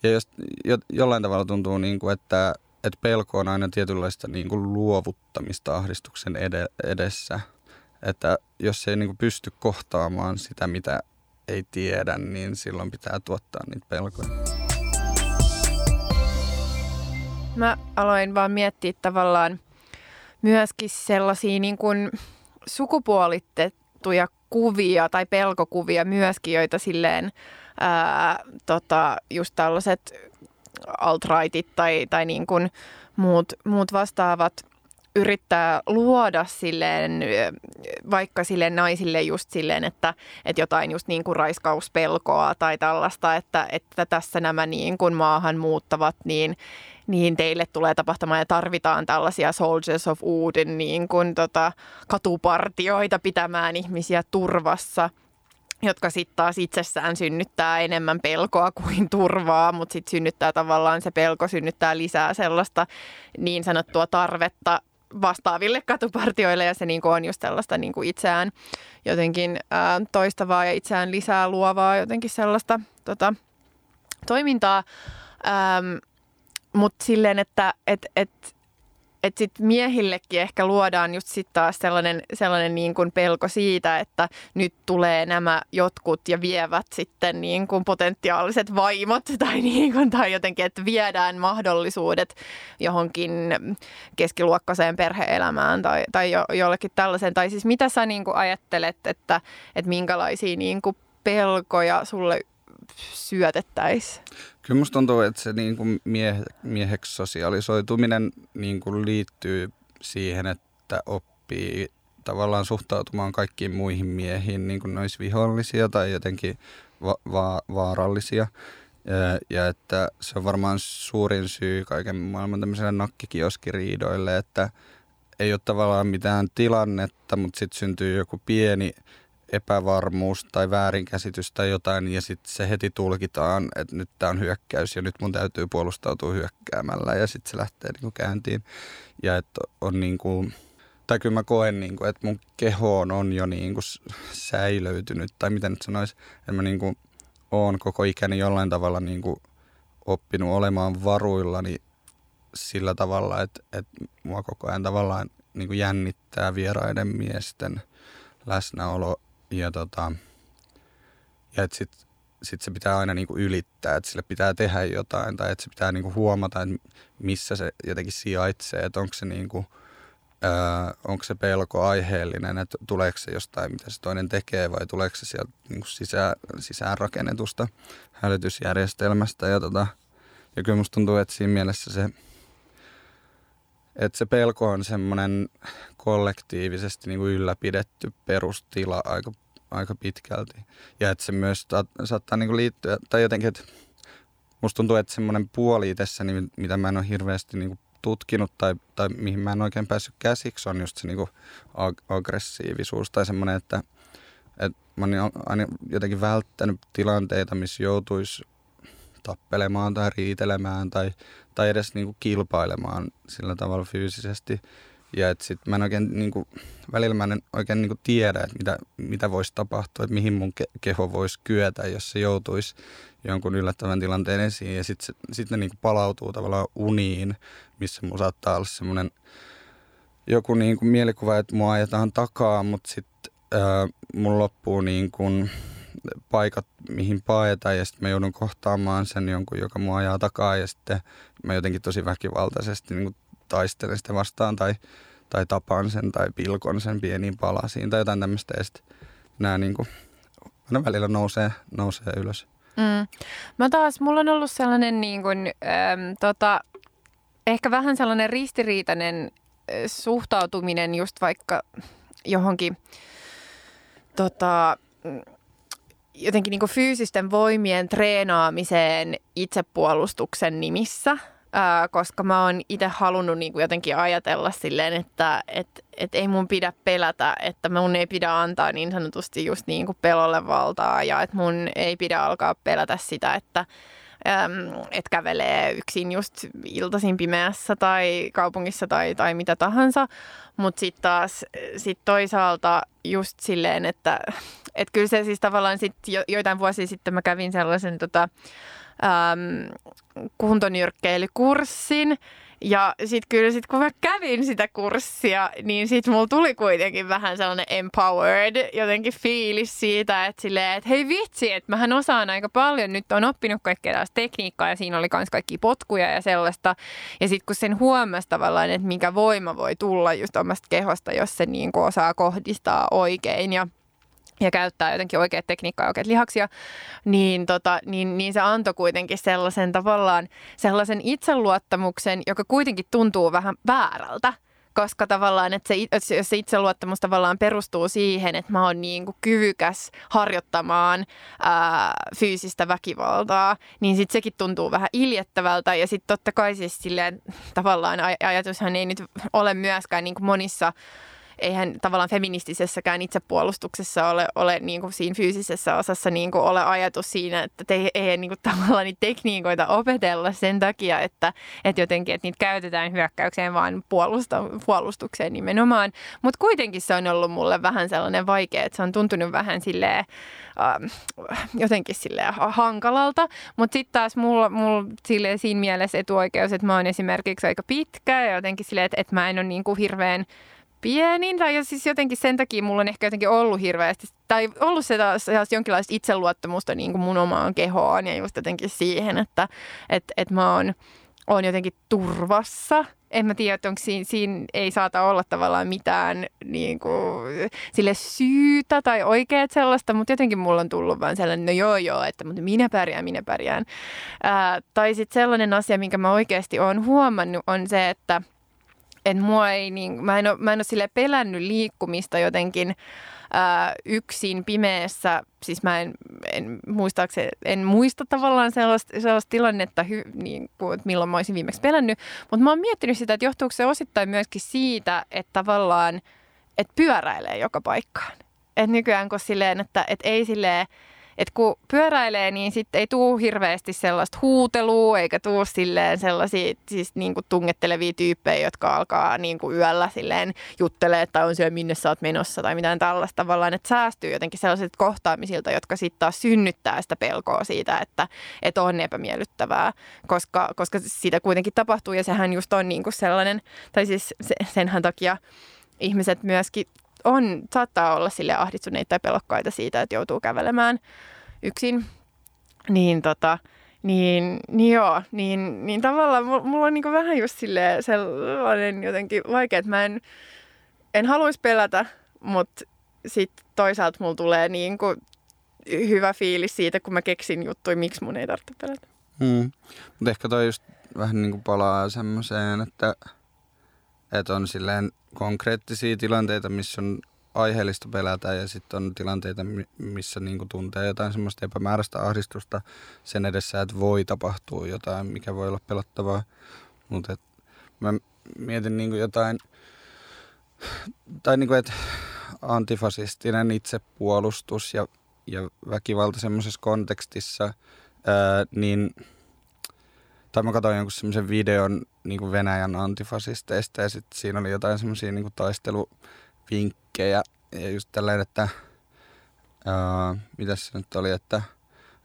ja jos, jo, jollain tavalla tuntuu, niin kuin, että, että pelko on aina tietynlaista niin kuin luovuttamista ahdistuksen ede, edessä. Että jos ei niin kuin pysty kohtaamaan sitä, mitä ei tiedä, niin silloin pitää tuottaa niitä pelkoja. Mä aloin vaan miettiä tavallaan myöskin sellaisia niin kuin sukupuolitettuja kuvia tai pelkokuvia myöskin, joita silleen ää, tota, just tällaiset alt-rightit tai, tai niin kuin muut, muut vastaavat yrittää luoda silleen, vaikka sille naisille just silleen, että, että jotain just niin kuin raiskauspelkoa tai tällaista, että, että tässä nämä niin kuin maahan muuttavat, niin, niin teille tulee tapahtumaan ja tarvitaan tällaisia Soldiers of Uden niin kuin tota, katupartioita pitämään ihmisiä turvassa – jotka sitten taas itsessään synnyttää enemmän pelkoa kuin turvaa, mutta sitten synnyttää tavallaan se pelko, synnyttää lisää sellaista niin sanottua tarvetta vastaaville katupartioille ja se niin kuin on just tällaista niin kuin itseään jotenkin ää, toistavaa ja itseään lisää luovaa jotenkin sellaista tota, toimintaa. Mutta silleen, että et, et, että sitten miehillekin ehkä luodaan just sitten taas sellainen, sellainen niin kuin pelko siitä, että nyt tulee nämä jotkut ja vievät sitten niin kuin potentiaaliset vaimot tai, niin kuin, tai jotenkin, että viedään mahdollisuudet johonkin keskiluokkaiseen perheelämään tai, tai jo, jollekin tällaisen. Tai siis mitä sä niin kuin ajattelet, että, että minkälaisia niin kuin pelkoja sulle syötettäisiin? Kyllä musta tuntuu, että se niin kuin mie- mieheksi sosiaalisoituminen niin kuin liittyy siihen, että oppii tavallaan suhtautumaan kaikkiin muihin miehiin, niin kuin ne vihollisia tai jotenkin va- va- vaarallisia. Ja, ja että se on varmaan suurin syy kaiken maailman tämmöiselle nakkikioskiriidoille, että ei ole tavallaan mitään tilannetta, mutta sitten syntyy joku pieni epävarmuus tai väärinkäsitys tai jotain ja sitten se heti tulkitaan, että nyt tämä on hyökkäys ja nyt mun täytyy puolustautua hyökkäämällä ja sitten se lähtee niinku kääntiin. Ja että on niinku, tai kyllä mä koen, niinku, että mun kehoon on jo niinku säilöytynyt tai miten nyt sanoisi, että mä niinku oon koko ikäni jollain tavalla niinku oppinut olemaan varuillani sillä tavalla, että, että mua koko ajan tavallaan niin kuin jännittää vieraiden miesten läsnäolo ja, tota, ja että sit, sit se pitää aina niinku ylittää, että sille pitää tehdä jotain tai että se pitää niinku huomata, että missä se jotenkin sijaitsee, että onko se, niinku, öö, onko se pelko aiheellinen, että tuleeko se jostain, mitä se toinen tekee vai tuleeko se sieltä niinku sisään, sisään rakennetusta hälytysjärjestelmästä ja, tota, ja kyllä musta tuntuu, että siinä mielessä se, että se pelko on semmoinen kollektiivisesti niin kuin ylläpidetty perustila aika, aika pitkälti. Ja että se myös saattaa niin kuin liittyä, tai jotenkin, että musta tuntuu, että semmoinen puoli itsessä, niin mitä mä en ole hirveästi niin kuin tutkinut tai, tai mihin mä en oikein päässyt käsiksi, on just se niin kuin ag- aggressiivisuus tai semmoinen, että, että mä oon aina jotenkin välttänyt tilanteita, missä joutuisi tappelemaan tai riitelemään tai, tai edes niin kuin kilpailemaan sillä tavalla fyysisesti. Ja että sit mä en oikein, niin kuin, välillä mä en oikein niin kuin tiedä, että mitä, mitä voisi tapahtua, että mihin mun ke- keho voisi kyetä, jos se joutuisi jonkun yllättävän tilanteen esiin. Ja sitten sit ne niin kuin palautuu tavallaan uniin, missä mun saattaa olla semmoinen joku niin kuin mielikuva, että mua ajetaan takaa, mutta sitten mun loppuu niin kuin paikat, mihin paeta ja sitten mä joudun kohtaamaan sen jonkun, joka mua ajaa takaa ja sitten mä jotenkin tosi väkivaltaisesti niin taistelen sitä vastaan tai, tai tapan sen tai pilkon sen pieniin palasiin tai jotain tämmöistä ja sitten nämä niin kuin, aina välillä nousee, nousee ylös. Mm. Mä taas, mulla on ollut sellainen niin kuin, äm, tota, ehkä vähän sellainen ristiriitainen suhtautuminen just vaikka johonkin tota, jotenkin niin fyysisten voimien treenaamiseen itsepuolustuksen nimissä, ää, koska mä oon itse halunnut niin kuin jotenkin ajatella silleen, että et, et ei mun pidä pelätä, että mun ei pidä antaa niin sanotusti just niin kuin pelolle valtaa ja että mun ei pidä alkaa pelätä sitä, että että kävelee yksin just iltaisin pimeässä tai kaupungissa tai, tai mitä tahansa. Mutta sitten taas sit toisaalta just silleen, että et kyllä se siis tavallaan sit jo, joitain vuosia sitten mä kävin sellaisen tota, äm, kuntonyrkkeilykurssin Ja sitten kyllä sit kun mä kävin sitä kurssia, niin sitten mulla tuli kuitenkin vähän sellainen empowered jotenkin fiilis siitä, että silleen, että hei vitsi, että mähän osaan aika paljon, nyt on oppinut kaikkea tällaista tekniikkaa ja siinä oli myös kaikki potkuja ja sellaista. Ja sitten kun sen huomasi tavallaan, että mikä voima voi tulla just omasta kehosta, jos se niin osaa kohdistaa oikein ja ja käyttää jotenkin oikeat tekniikkaa ja oikeat lihaksia, niin, tota, niin, niin se antoi kuitenkin sellaisen tavallaan sellaisen itseluottamuksen, joka kuitenkin tuntuu vähän väärältä koska tavallaan, että se, jos se itseluottamus tavallaan perustuu siihen, että mä oon niin kuin kyvykäs harjoittamaan ää, fyysistä väkivaltaa, niin sitten sekin tuntuu vähän iljettävältä. Ja sitten totta kai siis silleen tavallaan ajatushan ei nyt ole myöskään niin kuin monissa eihän tavallaan feministisessäkään itsepuolustuksessa ole, ole niin kuin siinä fyysisessä osassa niin kuin ole ajatus siinä, että te, ei niin kuin tavallaan niitä tekniikoita opetella sen takia, että, että jotenkin että niitä käytetään hyökkäykseen vaan puolusta, puolustukseen nimenomaan. Mutta kuitenkin se on ollut mulle vähän sellainen vaikea, että se on tuntunut vähän silleen, äh, jotenkin silleen hankalalta. Mutta sitten taas mulla, mulla silleen siinä mielessä etuoikeus, että mä oon esimerkiksi aika pitkä ja jotenkin silleen, että, että mä en ole niin kuin hirveän pienin, tai siis jotenkin sen takia mulla on ehkä jotenkin ollut hirveästi, tai ollut se taas jonkinlaista itseluottamusta niin kuin mun omaan kehoon ja just jotenkin siihen, että et, et mä oon, oon jotenkin turvassa. En mä tiedä, että onko siinä, siinä ei saata olla tavallaan mitään niin kuin, sille syytä tai oikeat sellaista, mutta jotenkin mulla on tullut vaan sellainen, no joo joo, että mutta minä pärjään, minä pärjään. Ää, tai sitten sellainen asia, minkä mä oikeasti oon huomannut, on se, että – että mua ei, niin, mä en ole, mä en ole sille pelännyt liikkumista jotenkin ää, yksin pimeässä. Siis mä en, en, en muista tavallaan sellaista, sellaista tilannetta, hy, niin kuin, että milloin mä olisin viimeksi pelännyt. Mutta mä oon miettinyt sitä, että johtuuko se osittain myöskin siitä, että tavallaan, että pyöräilee joka paikkaan. Että nykyään kun silleen, että, että ei silleen, että kun pyöräilee, niin sitten ei tule hirveästi sellaista huutelua, eikä tule silleen sellaisia siis niin kuin tungettelevia tyyppejä, jotka alkaa niin kuin yöllä silleen juttelee, että on siellä minne sä oot menossa tai mitään tällaista. Tavallaan, että säästyy jotenkin sellaiset kohtaamisilta, jotka sitten taas synnyttää sitä pelkoa siitä, että, että on epämiellyttävää, koska, koska sitä kuitenkin tapahtuu. Ja sehän just on niin kuin sellainen, tai siis senhän takia ihmiset myöskin on, saattaa olla sille ahdistuneita tai pelokkaita siitä, että joutuu kävelemään yksin. Niin tota, niin, niin joo, niin, niin tavallaan mulla on niinku vähän just sellainen jotenkin vaikea, että mä en, en haluaisi pelätä, mutta sitten toisaalta mulla tulee niinku hyvä fiilis siitä, kun mä keksin juttuja, miksi mun ei tarvitse pelätä. Hmm. Mutta ehkä toi just vähän niin kuin palaa semmoiseen, että, että on silleen konkreettisia tilanteita, missä on aiheellista pelätä ja sitten on tilanteita, missä niinku tuntee jotain semmoista epämääräistä ahdistusta sen edessä, että voi tapahtua jotain, mikä voi olla pelottavaa. Mutta mä mietin niinku jotain, tai niinku, että antifasistinen itsepuolustus ja, ja väkivalta semmoisessa kontekstissa, ää, niin – tai mä katsoin jonkun semmoisen videon niin kuin Venäjän antifasisteista ja sitten siinä oli jotain semmoisia niin taisteluvinkkejä ja just tällainen, että uh, mitäs se nyt oli, että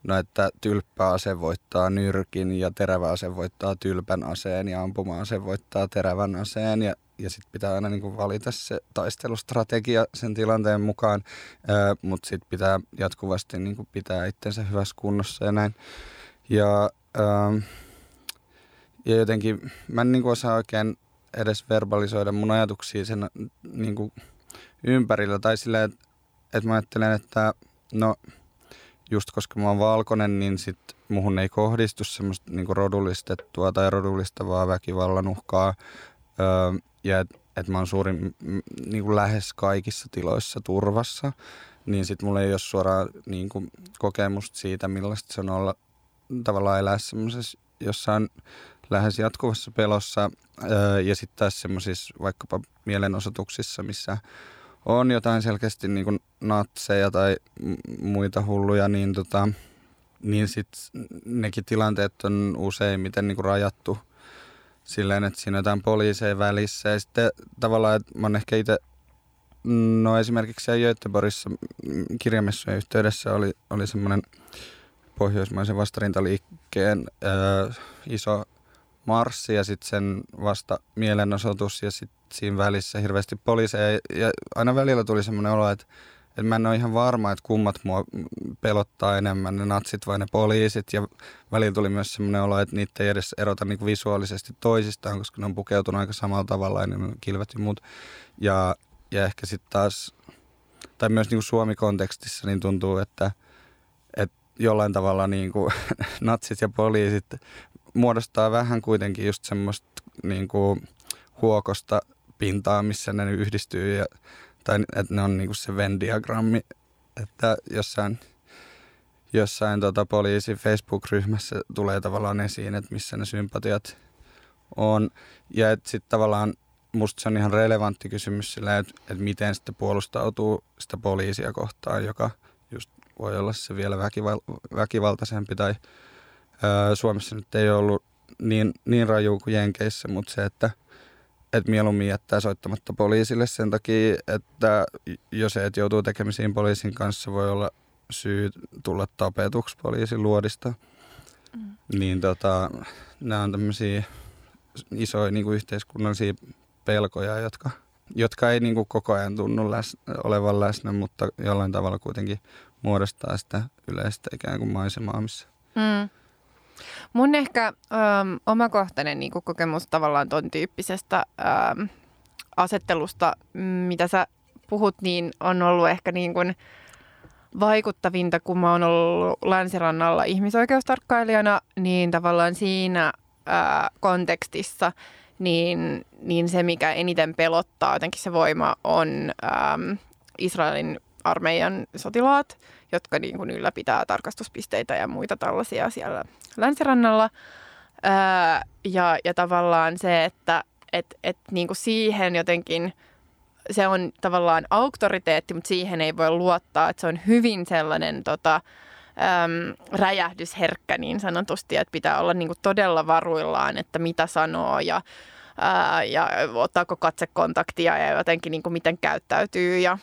no että tylppä ase voittaa nyrkin ja terävä ase voittaa tylpän aseen ja ampuma ase voittaa terävän aseen ja, ja sitten pitää aina niin valita se taistelustrategia sen tilanteen mukaan, mutta sitten pitää jatkuvasti niin pitää itsensä hyvässä kunnossa ja näin. Ja uh, ja jotenkin mä en niin kuin osaa oikein edes verbalisoida mun ajatuksia sen niin kuin ympärillä. Tai silleen, että, että mä ajattelen, että no just koska mä oon valkoinen, niin sit muhun ei kohdistu semmoista niin kuin rodullistettua tai rodullistavaa väkivallan uhkaa. Öö, ja että et mä oon suurin niin kuin lähes kaikissa tiloissa turvassa. Niin sit mulla ei ole suoraan niin kuin, kokemusta siitä, millaista se on olla tavallaan elää semmoisessa jossain lähes jatkuvassa pelossa ja sitten taas semmoisissa vaikkapa mielenosoituksissa, missä on jotain selkeästi niin kuin natseja tai muita hulluja, niin, tota, niin sitten nekin tilanteet on useimmiten niin kuin rajattu silleen, että siinä on jotain poliiseja välissä. Ja sitten tavallaan, että mä oon ehkä itse, no esimerkiksi siellä Göteborgissa kirjamessujen yhteydessä oli, oli semmoinen pohjoismaisen vastarintaliikkeen äh, iso marssi ja sitten sen vasta mielenosoitus ja sitten siinä välissä hirveästi poliiseja. Ja aina välillä tuli semmoinen olo, että, että mä en ole ihan varma, että kummat mua pelottaa enemmän, ne natsit vai ne poliisit. Ja välillä tuli myös semmoinen olo, että niitä ei edes erota niin visuaalisesti toisistaan, koska ne on pukeutunut aika samalla tavalla ja ne on kilvet ja muut. Ja, ja ehkä sitten taas, tai myös niin Suomi-kontekstissa, niin tuntuu, että, että jollain tavalla niin kuin natsit ja poliisit muodostaa vähän kuitenkin just semmoista niin kuin huokosta pintaa, missä ne yhdistyy, ja, tai että ne on niin kuin se Venn-diagrammi, että jossain, jossain tota poliisi Facebook-ryhmässä tulee tavallaan esiin, että missä ne sympatiat on, ja että sitten tavallaan musta se on ihan relevantti kysymys sillä, että, että miten sitten puolustautuu sitä poliisia kohtaan, joka just voi olla se vielä väkival- väkivaltaisempi tai Suomessa nyt ei ollut niin, niin raju kuin Jenkeissä, mutta se, että et mieluummin jättää soittamatta poliisille sen takia, että jos et joutuu tekemisiin poliisin kanssa, voi olla syy tulla tapetuksi poliisin luodista. Mm. Niin tota, nämä on tämmöisiä isoja niin kuin yhteiskunnallisia pelkoja, jotka, jotka ei niin kuin koko ajan tunnu läs, olevan läsnä, mutta jollain tavalla kuitenkin muodostaa sitä yleistä ikään kuin maisemaa, missä mm. Mun ehkä äm, omakohtainen niin kokemus tavallaan ton tyyppisestä äm, asettelusta, mitä sä puhut, niin on ollut ehkä niin kuin vaikuttavinta, kun mä oon ollut länsirannalla ihmisoikeustarkkailijana, niin tavallaan siinä ää, kontekstissa, niin, niin se, mikä eniten pelottaa jotenkin se voima, on äm, Israelin armeijan sotilaat, jotka niin kuin ylläpitää tarkastuspisteitä ja muita tällaisia siellä länsirannalla. Ää, ja, ja tavallaan se, että et, et niin kuin siihen jotenkin se on tavallaan auktoriteetti, mutta siihen ei voi luottaa, että se on hyvin sellainen tota, äm, räjähdysherkkä niin sanotusti, että pitää olla niin kuin todella varuillaan, että mitä sanoo ja, ää, ja ottaako katsekontaktia ja jotenkin niin kuin miten käyttäytyy ja,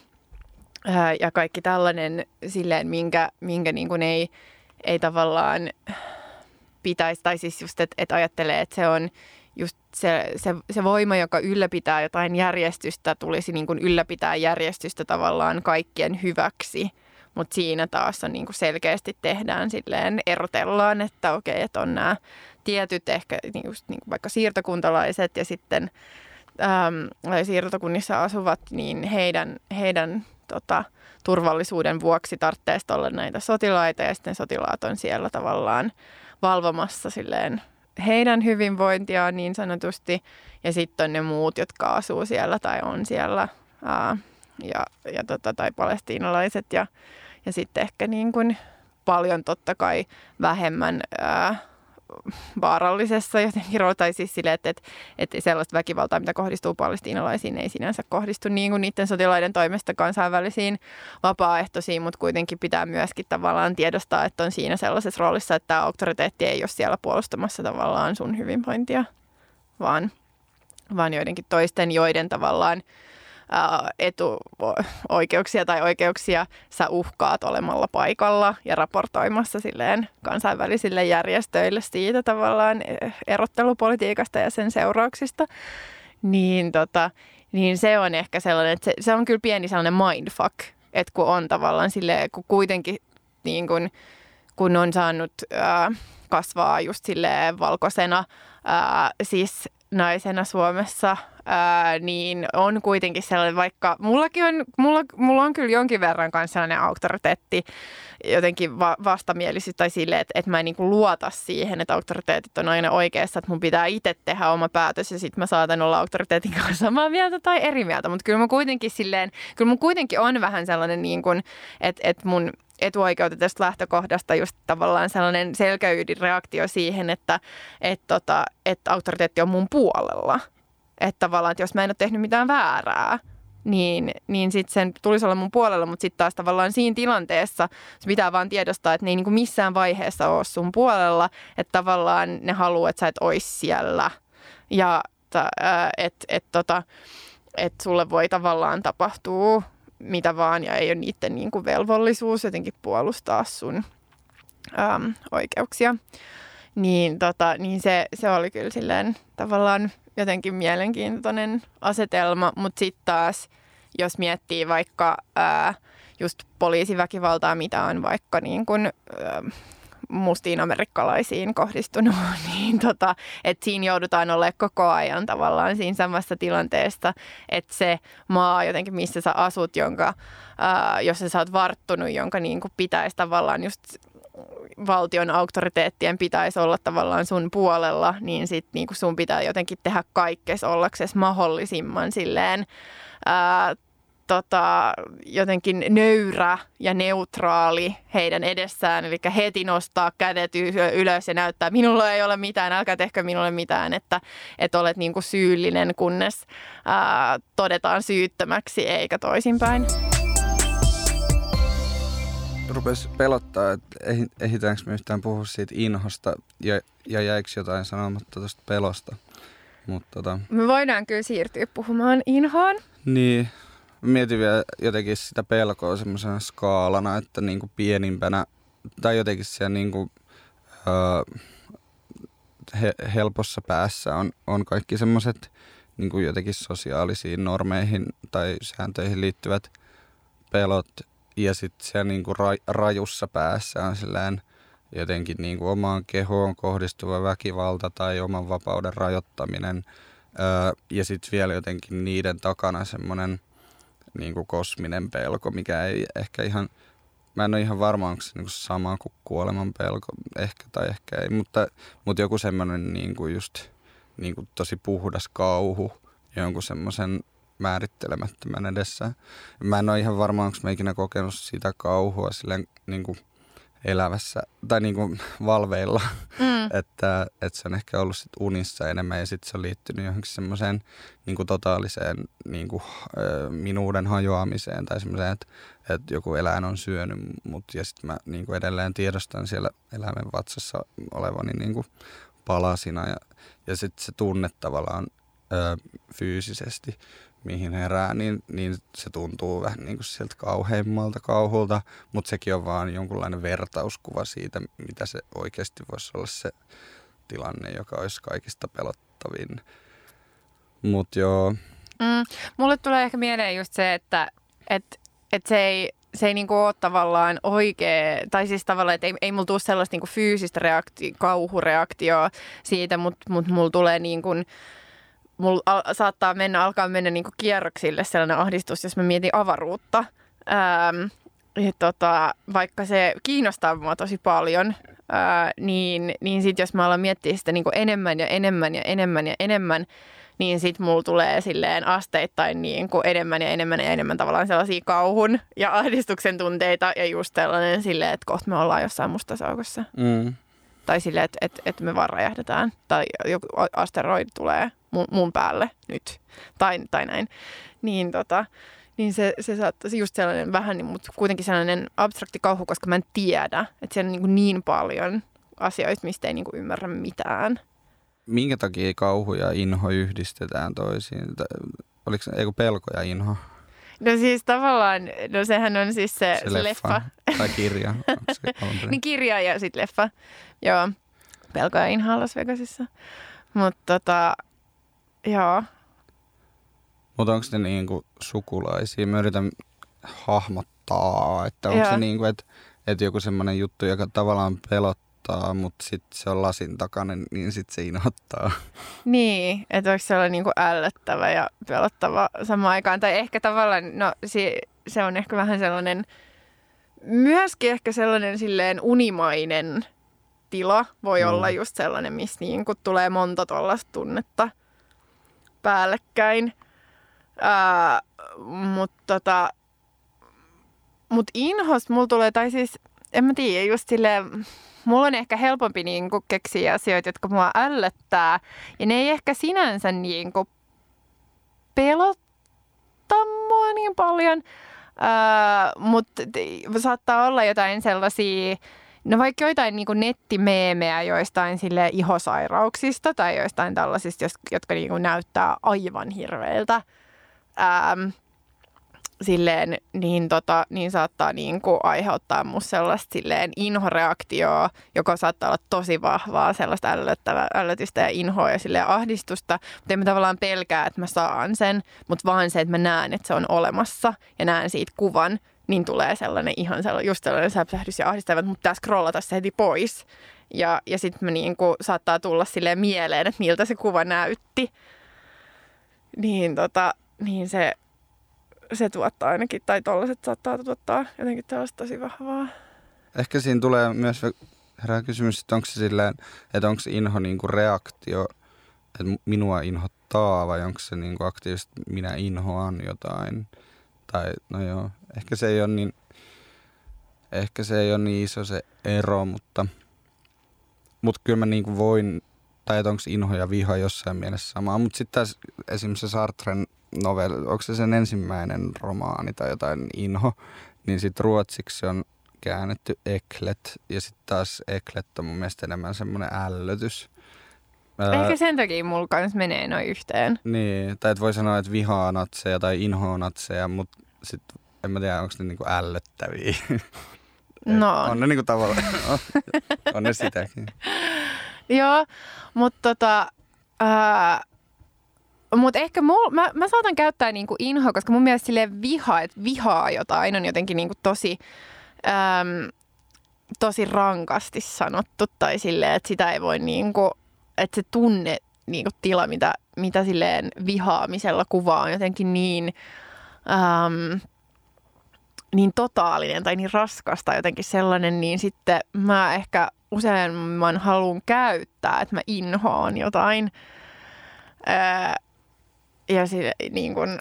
ää, ja kaikki tällainen silleen, minkä, minkä niin kuin ei, ei tavallaan pitäisi, tai siis just, että et ajattelee, että se on just se, se, se voima, joka ylläpitää jotain järjestystä, tulisi niin kuin ylläpitää järjestystä tavallaan kaikkien hyväksi. Mutta siinä taas on niin kuin selkeästi tehdään silleen, erotellaan, että okei, että on nämä tietyt ehkä just niin kuin vaikka siirtokuntalaiset ja sitten äm, siirtokunnissa asuvat, niin heidän, heidän tota, turvallisuuden vuoksi tarvitsee olla näitä sotilaita ja sitten sotilaat on siellä tavallaan valvomassa silleen heidän hyvinvointiaan niin sanotusti. Ja sitten on ne muut, jotka asuu siellä tai on siellä ää, ja, ja tota, tai palestiinalaiset ja, ja sitten ehkä niin kuin paljon totta kai vähemmän ää, vaarallisessa jotenkin tai siis sille, että, että, että sellaista väkivaltaa, mitä kohdistuu palestiinalaisiin, ei sinänsä kohdistu niin kuin niiden sotilaiden toimesta kansainvälisiin vapaaehtoisiin, mutta kuitenkin pitää myöskin tavallaan tiedostaa, että on siinä sellaisessa roolissa, että tämä auktoriteetti ei ole siellä puolustamassa tavallaan sun hyvinvointia, vaan, vaan joidenkin toisten, joiden tavallaan etuoikeuksia tai oikeuksia sä uhkaat olemalla paikalla ja raportoimassa silleen kansainvälisille järjestöille siitä tavallaan erottelupolitiikasta ja sen seurauksista, niin, tota, niin se on ehkä sellainen, että se, se on kyllä pieni sellainen mindfuck, että kun on tavallaan silleen, kun kuitenkin niin kun, kun on saanut ää, kasvaa just silleen valkoisena, ää, siis naisena Suomessa, ää, niin on kuitenkin sellainen, vaikka mullakin on, mulla, mulla on kyllä jonkin verran kanssa sellainen auktoriteetti, jotenkin va- vastamielisyys tai sille, että, että mä en niin luota siihen, että auktoriteetit on aina oikeassa, että mun pitää itse tehdä oma päätös ja sitten mä saatan olla auktoriteetin kanssa samaa mieltä tai eri mieltä, mutta kyllä mä kuitenkin silleen, kyllä mun kuitenkin on vähän sellainen niin kuin, että, että mun etuoikeutetusta lähtökohdasta just tavallaan sellainen selkäydin reaktio siihen, että, että, tota, että auktoriteetti on mun puolella. Että tavallaan, että jos mä en ole tehnyt mitään väärää, niin, niin sitten sen tulisi olla mun puolella, mutta sitten taas tavallaan siinä tilanteessa se pitää vaan tiedostaa, että ne ei niin kuin missään vaiheessa ole sun puolella, että tavallaan ne haluaa, että sä et ois siellä ja että et, tota, et sulle voi tavallaan tapahtua mitä vaan ja ei ole niiden niin kuin velvollisuus jotenkin puolustaa sun äm, oikeuksia. Niin, tota, niin se, se oli kyllä silleen tavallaan jotenkin mielenkiintoinen asetelma, mutta sitten taas, jos miettii vaikka ää, just poliisiväkivaltaa, mitä on vaikka niin kun, ää, mustiin amerikkalaisiin kohdistunut, niin tota, että siinä joudutaan olemaan koko ajan tavallaan siinä samassa tilanteessa, että se maa jotenkin, missä sä asut, jonka, ää, jossa sä oot varttunut, jonka niin pitäisi tavallaan just valtion auktoriteettien pitäisi olla tavallaan sun puolella, niin sit niin kuin sun pitää jotenkin tehdä kaikkes ollaksesi mahdollisimman silleen ää, tota, jotenkin nöyrä ja neutraali heidän edessään. Eli heti nostaa kädet ylös ja näyttää, minulla ei ole mitään, älkää tehkö minulle mitään, että, että olet niin kuin syyllinen, kunnes ää, todetaan syyttömäksi eikä toisinpäin. Rupesi pelottaa, että ehditäänkö me yhtään puhua siitä inhosta ja, ja jäikö jotain sanomatta tuosta pelosta. Mut, tota... Me voidaan kyllä siirtyä puhumaan inhoon. Niin, mietin vielä jotenkin sitä pelkoa semmoisena skaalana, että niin kuin pienimpänä tai jotenkin siellä niin kuin, öö, he, helpossa päässä on, on kaikki semmoiset niin kuin jotenkin sosiaalisiin normeihin tai sääntöihin liittyvät pelot ja sitten siellä niin ra, rajussa päässä on silleen jotenkin niin kuin omaan kehoon kohdistuva väkivalta tai oman vapauden rajoittaminen öö, ja sitten vielä jotenkin niiden takana semmoinen – niin kosminen pelko, mikä ei ehkä ihan, mä en ole ihan varma, onko se niin kuin sama kuin kuoleman pelko, ehkä tai ehkä ei, mutta, mutta joku semmoinen niin just kuin tosi puhdas kauhu jonkun semmoisen määrittelemättömän edessä. Mä en ole ihan varma, onko mä ikinä kokenut sitä kauhua silleen niin kuin elävässä tai niin kuin valveilla, mm. että, että se on ehkä ollut sit unissa enemmän ja sitten se on liittynyt johonkin semmoiseen niin kuin totaaliseen niin kuin, minuuden hajoamiseen tai semmoiseen, että, että joku eläin on syönyt mut ja sitten mä niin kuin edelleen tiedostan siellä eläimen vatsassa olevani niin kuin palasina ja, ja sitten se tunne tavallaan ö, fyysisesti mihin herää, niin, niin se tuntuu vähän niin kuin sieltä kauheimmalta kauhulta, mutta sekin on vaan jonkunlainen vertauskuva siitä, mitä se oikeasti voisi olla se tilanne, joka olisi kaikista pelottavin. Mutta joo. Mm, mulle tulee ehkä mieleen just se, että et, et se ei, se ei niinku ole tavallaan oikea, tai siis tavallaan, että ei, ei mulla tule sellaista niinku fyysistä reakti, kauhureaktioa siitä, mutta mut mulla tulee niinku, mulla al- saattaa mennä, alkaa mennä niinku kierroksille sellainen ahdistus, jos mä mietin avaruutta. Ähm, ja tota, vaikka se kiinnostaa mua tosi paljon, ää, niin, niin sitten jos mä alan miettiä sitä niinku enemmän ja enemmän ja enemmän ja enemmän, niin sitten mulla tulee silleen asteittain niin kuin enemmän ja enemmän ja enemmän tavallaan sellaisia kauhun ja ahdistuksen tunteita ja just sellainen silleen, että kohta me ollaan jossain mustasaukossa. Mm. Tai silleen, että, että, että me vaan räjähdetään tai joku asteroidi tulee mun, mun päälle nyt tai, tai näin. Niin, tota, niin se, se saattaisi just sellainen vähän, niin, mutta kuitenkin sellainen abstrakti kauhu, koska mä en tiedä, että siellä on niin, niin paljon asioita, mistä ei niin kuin ymmärrä mitään. Minkä takia kauhu ja inho yhdistetään toisiin? Oliko se joku pelko ja inho? No siis tavallaan, no sehän on siis se, se, se leffa. leffa. Tai kirja. niin kirja ja sitten leffa. Joo, pelko ja inho Las Vegasissa. Mutta tota, Joo. Mutta onko ne niinku sukulaisia? Mä yritän hahmottaa, että onko se niinku, että et joku semmoinen juttu, joka tavallaan pelottaa, mutta sitten se on lasin takana, niin sitten se inhottaa. Niin, että onko se olla niinku ällöttävä ja pelottava samaan aikaan. Tai ehkä tavallaan, no se, se on ehkä vähän sellainen, myöskin ehkä sellainen silleen unimainen tila voi mm. olla just sellainen, missä niinku tulee monta tuollaista tunnetta päällekkäin. Ää, mutta tota, mut inhosta mulla tulee, tai siis en mä tiedä, just silleen, mulla on ehkä helpompi niin kuin keksiä asioita, jotka mua ällöttää. Ja ne ei ehkä sinänsä niin kuin pelotta mua niin paljon, mutta saattaa olla jotain sellaisia No vaikka joitain niin nettimeemejä joistain sille ihosairauksista tai joistain tällaisista, jotka niin kuin näyttää aivan hirveiltä. Ähm, silleen, niin, tota, niin saattaa niin kuin aiheuttaa musta sellaista silleen inhoreaktioa, joka saattaa olla tosi vahvaa, sellaista ällöttävää, ällötystä ja inhoa ja silleen ahdistusta. Mutta en mä tavallaan pelkää, että mä saan sen, mutta vaan se, että mä näen, että se on olemassa ja näen siitä kuvan, niin tulee sellainen ihan sellainen, just sellainen säpsähdys ja ahdistava, että pitää scrollata se heti pois. Ja, ja sitten mä niin kuin, saattaa tulla silleen mieleen, että miltä se kuva näytti. Niin, tota, niin se se tuottaa ainakin, tai tollaset saattaa tuottaa jotenkin tällaista tosi vahvaa. Ehkä siinä tulee myös herää kysymys, että onko se silleen, että onko inho niinku reaktio, että minua inhottaa vai onko se niinku aktiivisesti minä inhoan jotain. Tai no joo, ehkä se ei ole niin, ehkä se ei ole niin iso se ero, mutta, mutta kyllä mä niinku voin, tai onko inho ja viha jossain mielessä samaa. Mutta sitten taas esimerkiksi se Sartren novelli, onko se sen ensimmäinen romaani tai jotain Inho, niin sitten ruotsiksi se on käännetty Eklet ja sitten taas Eklet on mun mielestä enemmän semmoinen ällötys. Ehkä sen takia mulla kanssa menee noin yhteen. Niin, tai et voi sanoa, että vihaa natseja tai inhoa natseja, mutta sitten en mä tiedä, onko ne niinku ällöttäviä. No. on ne niinku tavallaan, on, on ne sitäkin. Joo, mutta tota, ää, mutta ehkä mul, mä, mä saatan käyttää niinku inhoa, koska mun mielestä sille viha, että vihaa jotain on jotenkin niinku tosi, äm, tosi rankasti sanottu. Tai silleen, että sitä ei voi niinku, että se tunne niinku tila, mitä, mitä silleen vihaamisella kuvaa on jotenkin niin, äm, niin totaalinen tai niin raskas tai jotenkin sellainen, niin sitten mä ehkä useamman haluan käyttää, että mä inhoan jotain. Öö, ja sille, niin kun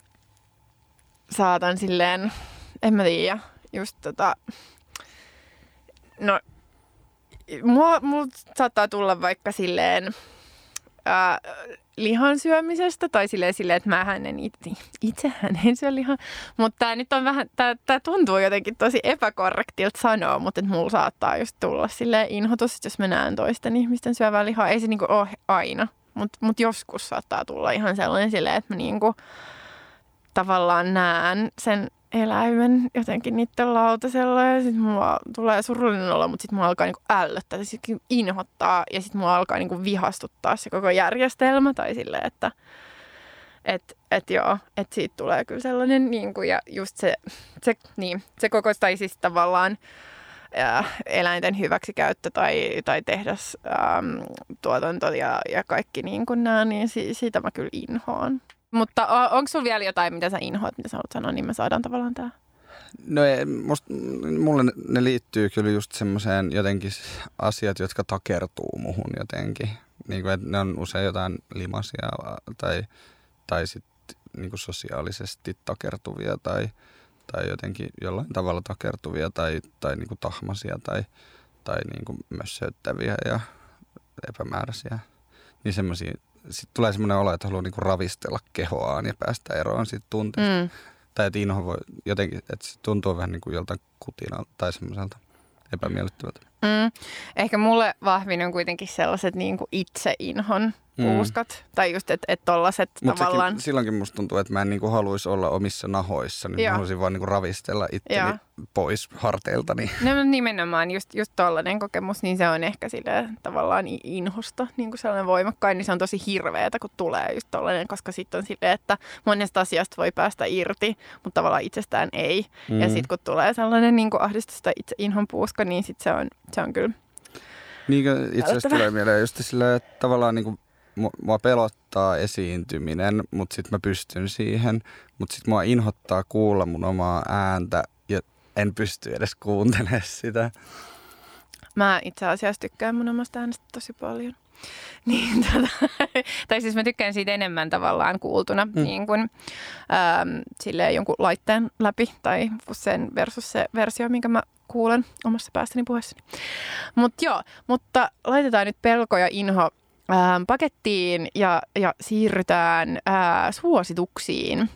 saatan silleen, en mä tiedä, just tota, no, mua, mulla saattaa tulla vaikka silleen ää, lihan syömisestä tai silleen, silleen että mä en itse, itsehän en syö lihaa. Mutta tämä nyt on vähän, tämä tuntuu jotenkin tosi epäkorrektilta sanoa, mutta että mulla saattaa just tulla silleen inhotus, jos mä näen toisten ihmisten syövää lihaa. Ei se niinku ole aina. Mutta mut joskus saattaa tulla ihan sellainen silleen, että mä niinku tavallaan näen sen eläimen jotenkin niiden lautasella ja sitten mulla tulee surullinen olo, mutta sitten mulla alkaa niinku ällöttää, siis inhottaa ja sitten mulla alkaa niinku vihastuttaa se koko järjestelmä tai silleen, että et, et joo, että siitä tulee kyllä sellainen niinku, ja just se, se, niin, se koko, tai siis tavallaan ja eläinten hyväksikäyttö tai, tai tehdas äm, tuotanto ja, ja kaikki niin kuin nämä, niin si, siitä mä kyllä inhoan. Mutta onko sulla vielä jotain, mitä sä inhoat, mitä sä haluat sanoa, niin me saadaan tavallaan tämä. No ei, musta, mulle ne, liittyy kyllä just semmoiseen jotenkin asiat, jotka takertuu muhun jotenkin. Niin kuin, ne on usein jotain limasia tai, tai sitten niin kuin sosiaalisesti takertuvia tai, tai jotenkin jollain tavalla takertuvia tai, tai niin kuin tahmasia tai, tai niin kuin mössöyttäviä ja epämääräisiä. Niin semmoisia, sitten tulee semmoinen olo, että haluaa niin kuin ravistella kehoaan ja päästä eroon siitä tunteesta. Mm. Tai että inho voi jotenkin, että se tuntuu vähän niin kuin joltain kutinalta tai semmoiselta epämiellyttävältä. Mm. Ehkä mulle vahvin on kuitenkin sellaiset niin kuin itse inhon puuskat. Mm. Tai just, että et tollaset Mut tavallaan... Sekin, silloinkin musta tuntuu, että mä en niinku haluaisi olla omissa nahoissa, niin Joo. mä haluaisin vaan niinku ravistella itteni Joo. pois harteiltani. No nimenomaan just, just tollainen kokemus, niin se on ehkä sille tavallaan inhosta niin kuin sellainen voimakkain, niin se on tosi hirveetä, kun tulee just tollainen, koska sitten on silleen, että monesta asiasta voi päästä irti, mutta tavallaan itsestään ei. Mm. Ja sitten kun tulee sellainen niin kuin ahdistus tai itse inhon puuska, niin sitten se on, se on kyllä niin itse asiassa tulee mieleen just sillä, että tavallaan niin kuin mua pelottaa esiintyminen, mutta sitten mä pystyn siihen. Mutta sitten mua inhottaa kuulla mun omaa ääntä ja en pysty edes kuuntelemaan sitä. Mä itse asiassa tykkään mun omasta äänestä tosi paljon. Niin, tota, tai siis mä tykkään siitä enemmän tavallaan kuultuna mm. niin kuin, ähm, silleen jonkun laitteen läpi tai sen versus se versio, minkä mä kuulen omassa päästäni puheessani. Mutta joo, mutta laitetaan nyt pelko ja inho ää, pakettiin ja, ja siirrytään ää, suosituksiin,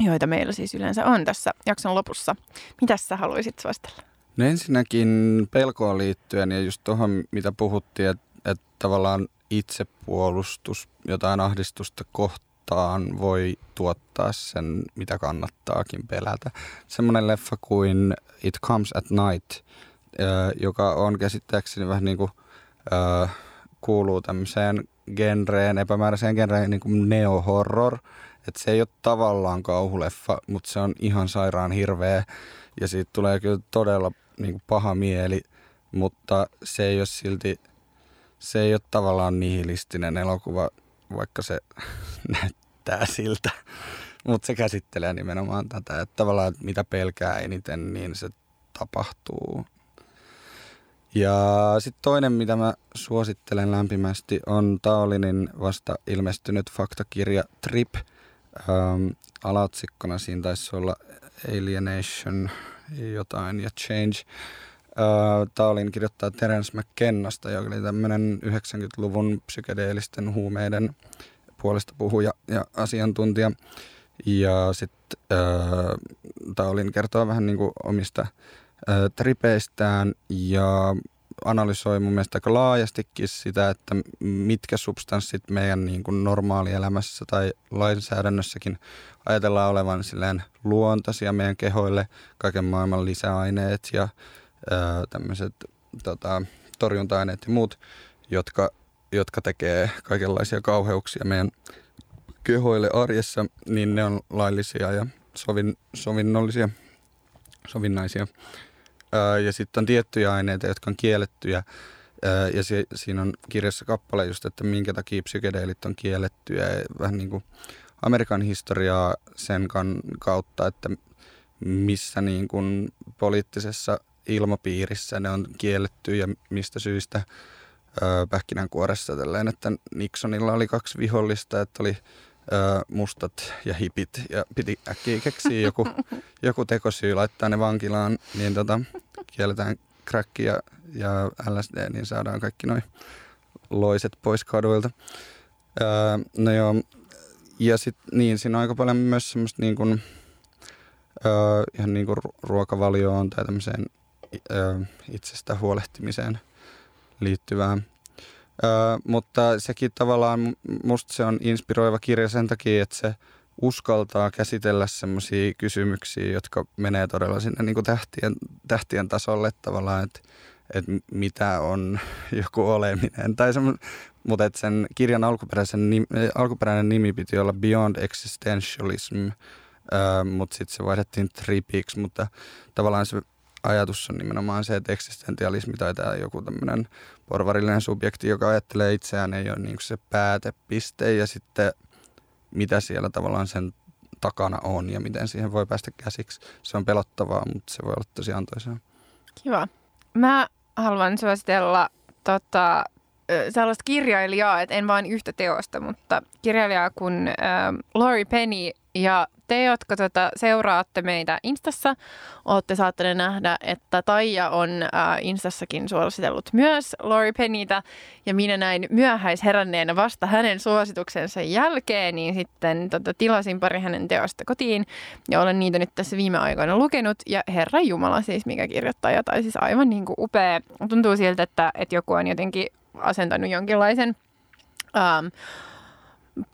joita meillä siis yleensä on tässä jakson lopussa. Mitä sä haluaisit suositella? No ensinnäkin pelkoon liittyen ja just tuohon, mitä puhuttiin, että, että tavallaan itsepuolustus jotain ahdistusta kohtaan pelotaan, voi tuottaa sen, mitä kannattaakin pelätä. Semmoinen leffa kuin It Comes at Night, joka on käsittääkseni vähän niin kuin, kuuluu tämmöiseen genreen, epämääräiseen genreen niin kuin neo-horror. Että se ei ole tavallaan kauhuleffa, mutta se on ihan sairaan hirveä ja siitä tulee kyllä todella niin kuin paha mieli, mutta se ei ole silti, se ei ole tavallaan nihilistinen elokuva, vaikka se siltä. Mutta se käsittelee nimenomaan tätä, että tavallaan mitä pelkää eniten, niin se tapahtuu. Ja sitten toinen, mitä mä suosittelen lämpimästi, on Taolinin vasta ilmestynyt faktakirja Trip. Ähm, alaotsikkona siinä taisi olla Alienation jotain ja Change. Äh, Taolin kirjoittaa Terence McKennasta, joka oli tämmöinen 90-luvun psykedeellisten huumeiden puolesta puhuja ja asiantuntija. Ja sitten äh, Taolin kertoo vähän niin kuin omista äh, tripeistään ja analysoi mun mielestä aika laajastikin sitä, että mitkä substanssit meidän niin kuin normaalielämässä tai lainsäädännössäkin ajatellaan olevan silleen luontaisia meidän kehoille, kaiken maailman lisäaineet ja tämmöiset tota, torjunta-aineet ja muut, jotka, jotka tekee kaikenlaisia kauheuksia meidän kehoille arjessa, niin ne on laillisia ja sovin, sovinnollisia, sovinnaisia. Ja sitten on tiettyjä aineita, jotka on kiellettyjä. Ja si- siinä on kirjassa kappale just, että minkä takia psykedeelit on kiellettyjä. Ja vähän niin kuin Amerikan historiaa sen kautta, että missä niin kuin poliittisessa ilmapiirissä ne on kielletty ja mistä syistä pähkinänkuoressa tälleen, että Nixonilla oli kaksi vihollista, että oli mustat ja hipit ja piti äkkiä keksiä joku, joku tekosyy laittaa ne vankilaan, niin tota, kielletään crack ja, ja LSD, niin saadaan kaikki noin loiset pois kaduilta. Öö, no joo, ja sitten niin, siinä on aika paljon myös semmoista niin kuin, öö, ihan niin kuin ruokavalioon tai tämmöiseen öö, itsestä huolehtimiseen liittyvää Ö, mutta sekin tavallaan, musta se on inspiroiva kirja sen takia, että se uskaltaa käsitellä semmoisia kysymyksiä, jotka menee todella sinne niin kuin tähtien, tähtien tasolle tavallaan, että että mitä on joku oleminen. Tai semmo, mutta että sen kirjan alkuperäisen nimi, alkuperäinen nimi piti olla Beyond Existentialism, mutta sitten se vaihdettiin Tripiksi, mutta tavallaan se ajatus on nimenomaan se, että eksistentialismi tai tämä joku tämmöinen porvarillinen subjekti, joka ajattelee itseään, ei ole niin se päätepiste ja sitten mitä siellä tavallaan sen takana on ja miten siihen voi päästä käsiksi. Se on pelottavaa, mutta se voi olla tosi antoisaa. Kiva. Mä haluan suositella tota, sellaista kirjailijaa, että en vain yhtä teosta, mutta kirjailijaa kuin äh, Laurie Penny ja te, jotka tota, seuraatte meitä Instassa, olette saattaneet nähdä, että Taija on äh, Instassakin suositellut myös Lori Pennytä. Ja minä näin myöhäisheränneenä vasta hänen suosituksensa jälkeen, niin sitten tota, tilasin pari hänen teosta kotiin. Ja olen niitä nyt tässä viime aikoina lukenut. Ja Herra Jumala siis, mikä kirjoittaja, tai siis aivan niin kuin upea. Tuntuu siltä, että, että joku on jotenkin asentanut jonkinlaisen... Ähm,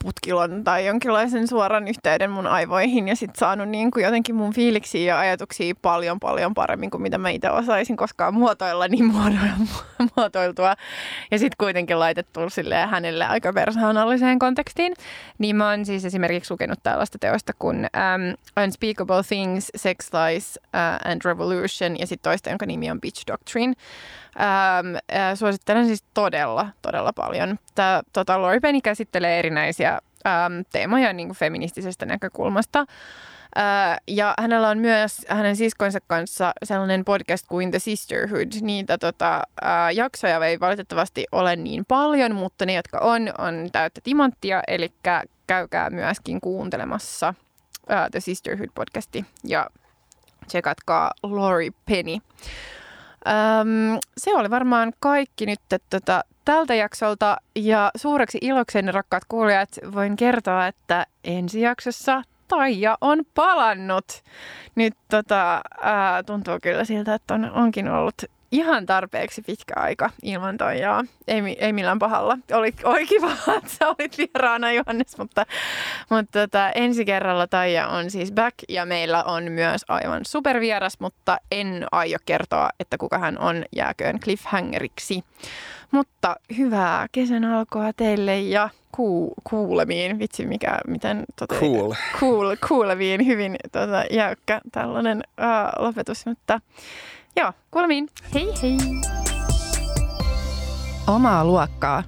putkilon tai jonkinlaisen suoran yhteyden mun aivoihin ja sitten saanut niin kuin jotenkin mun fiiliksiä ja ajatuksia paljon paljon paremmin kuin mitä mä itse osaisin koskaan muotoilla niin muotoiltua. Ja sitten kuitenkin laitettu sille hänelle aika persoonalliseen kontekstiin. Niin mä oon siis esimerkiksi lukenut tällaista teosta kuin um, Unspeakable Things, Sex Lies uh, and Revolution ja sitten toista, jonka nimi on Bitch Doctrine. Ähm, äh, suosittelen siis todella, todella paljon. Tämä tota, Lori Penny käsittelee erinäisiä ähm, teemoja niin kuin feministisestä näkökulmasta. Äh, ja hänellä on myös hänen siskonsa kanssa sellainen podcast kuin The Sisterhood. Niitä tota, äh, jaksoja ei valitettavasti ole niin paljon, mutta ne, jotka on, on täyttä timanttia. Eli käykää myöskin kuuntelemassa äh, The Sisterhood-podcasti ja tsekatkaa Lori Penny. Öm, se oli varmaan kaikki nyt tota, tältä jaksolta ja suureksi ilokseni rakkaat kuulijat voin kertoa, että ensi jaksossa Taija on palannut. Nyt tota, ää, tuntuu kyllä siltä, että on, onkin ollut ihan tarpeeksi pitkä aika ilman Toijaa. Ei, ei millään pahalla. Oli, oli kiva, että sä olit vieraana Johannes, mutta, mutta tota, ensi kerralla Taija on siis back ja meillä on myös aivan supervieras, mutta en aio kertoa, että kuka hän on jääköön cliffhangeriksi. Mutta hyvää kesän alkoa teille ja ku, kuulemiin. Vitsi, mikä, miten... Tota, cool. cool. Kuuleviin, hyvin tota, jäykkä tällainen uh, lopetus, mutta Joo, kuulemiin. Hei hei! Omaa luokkaa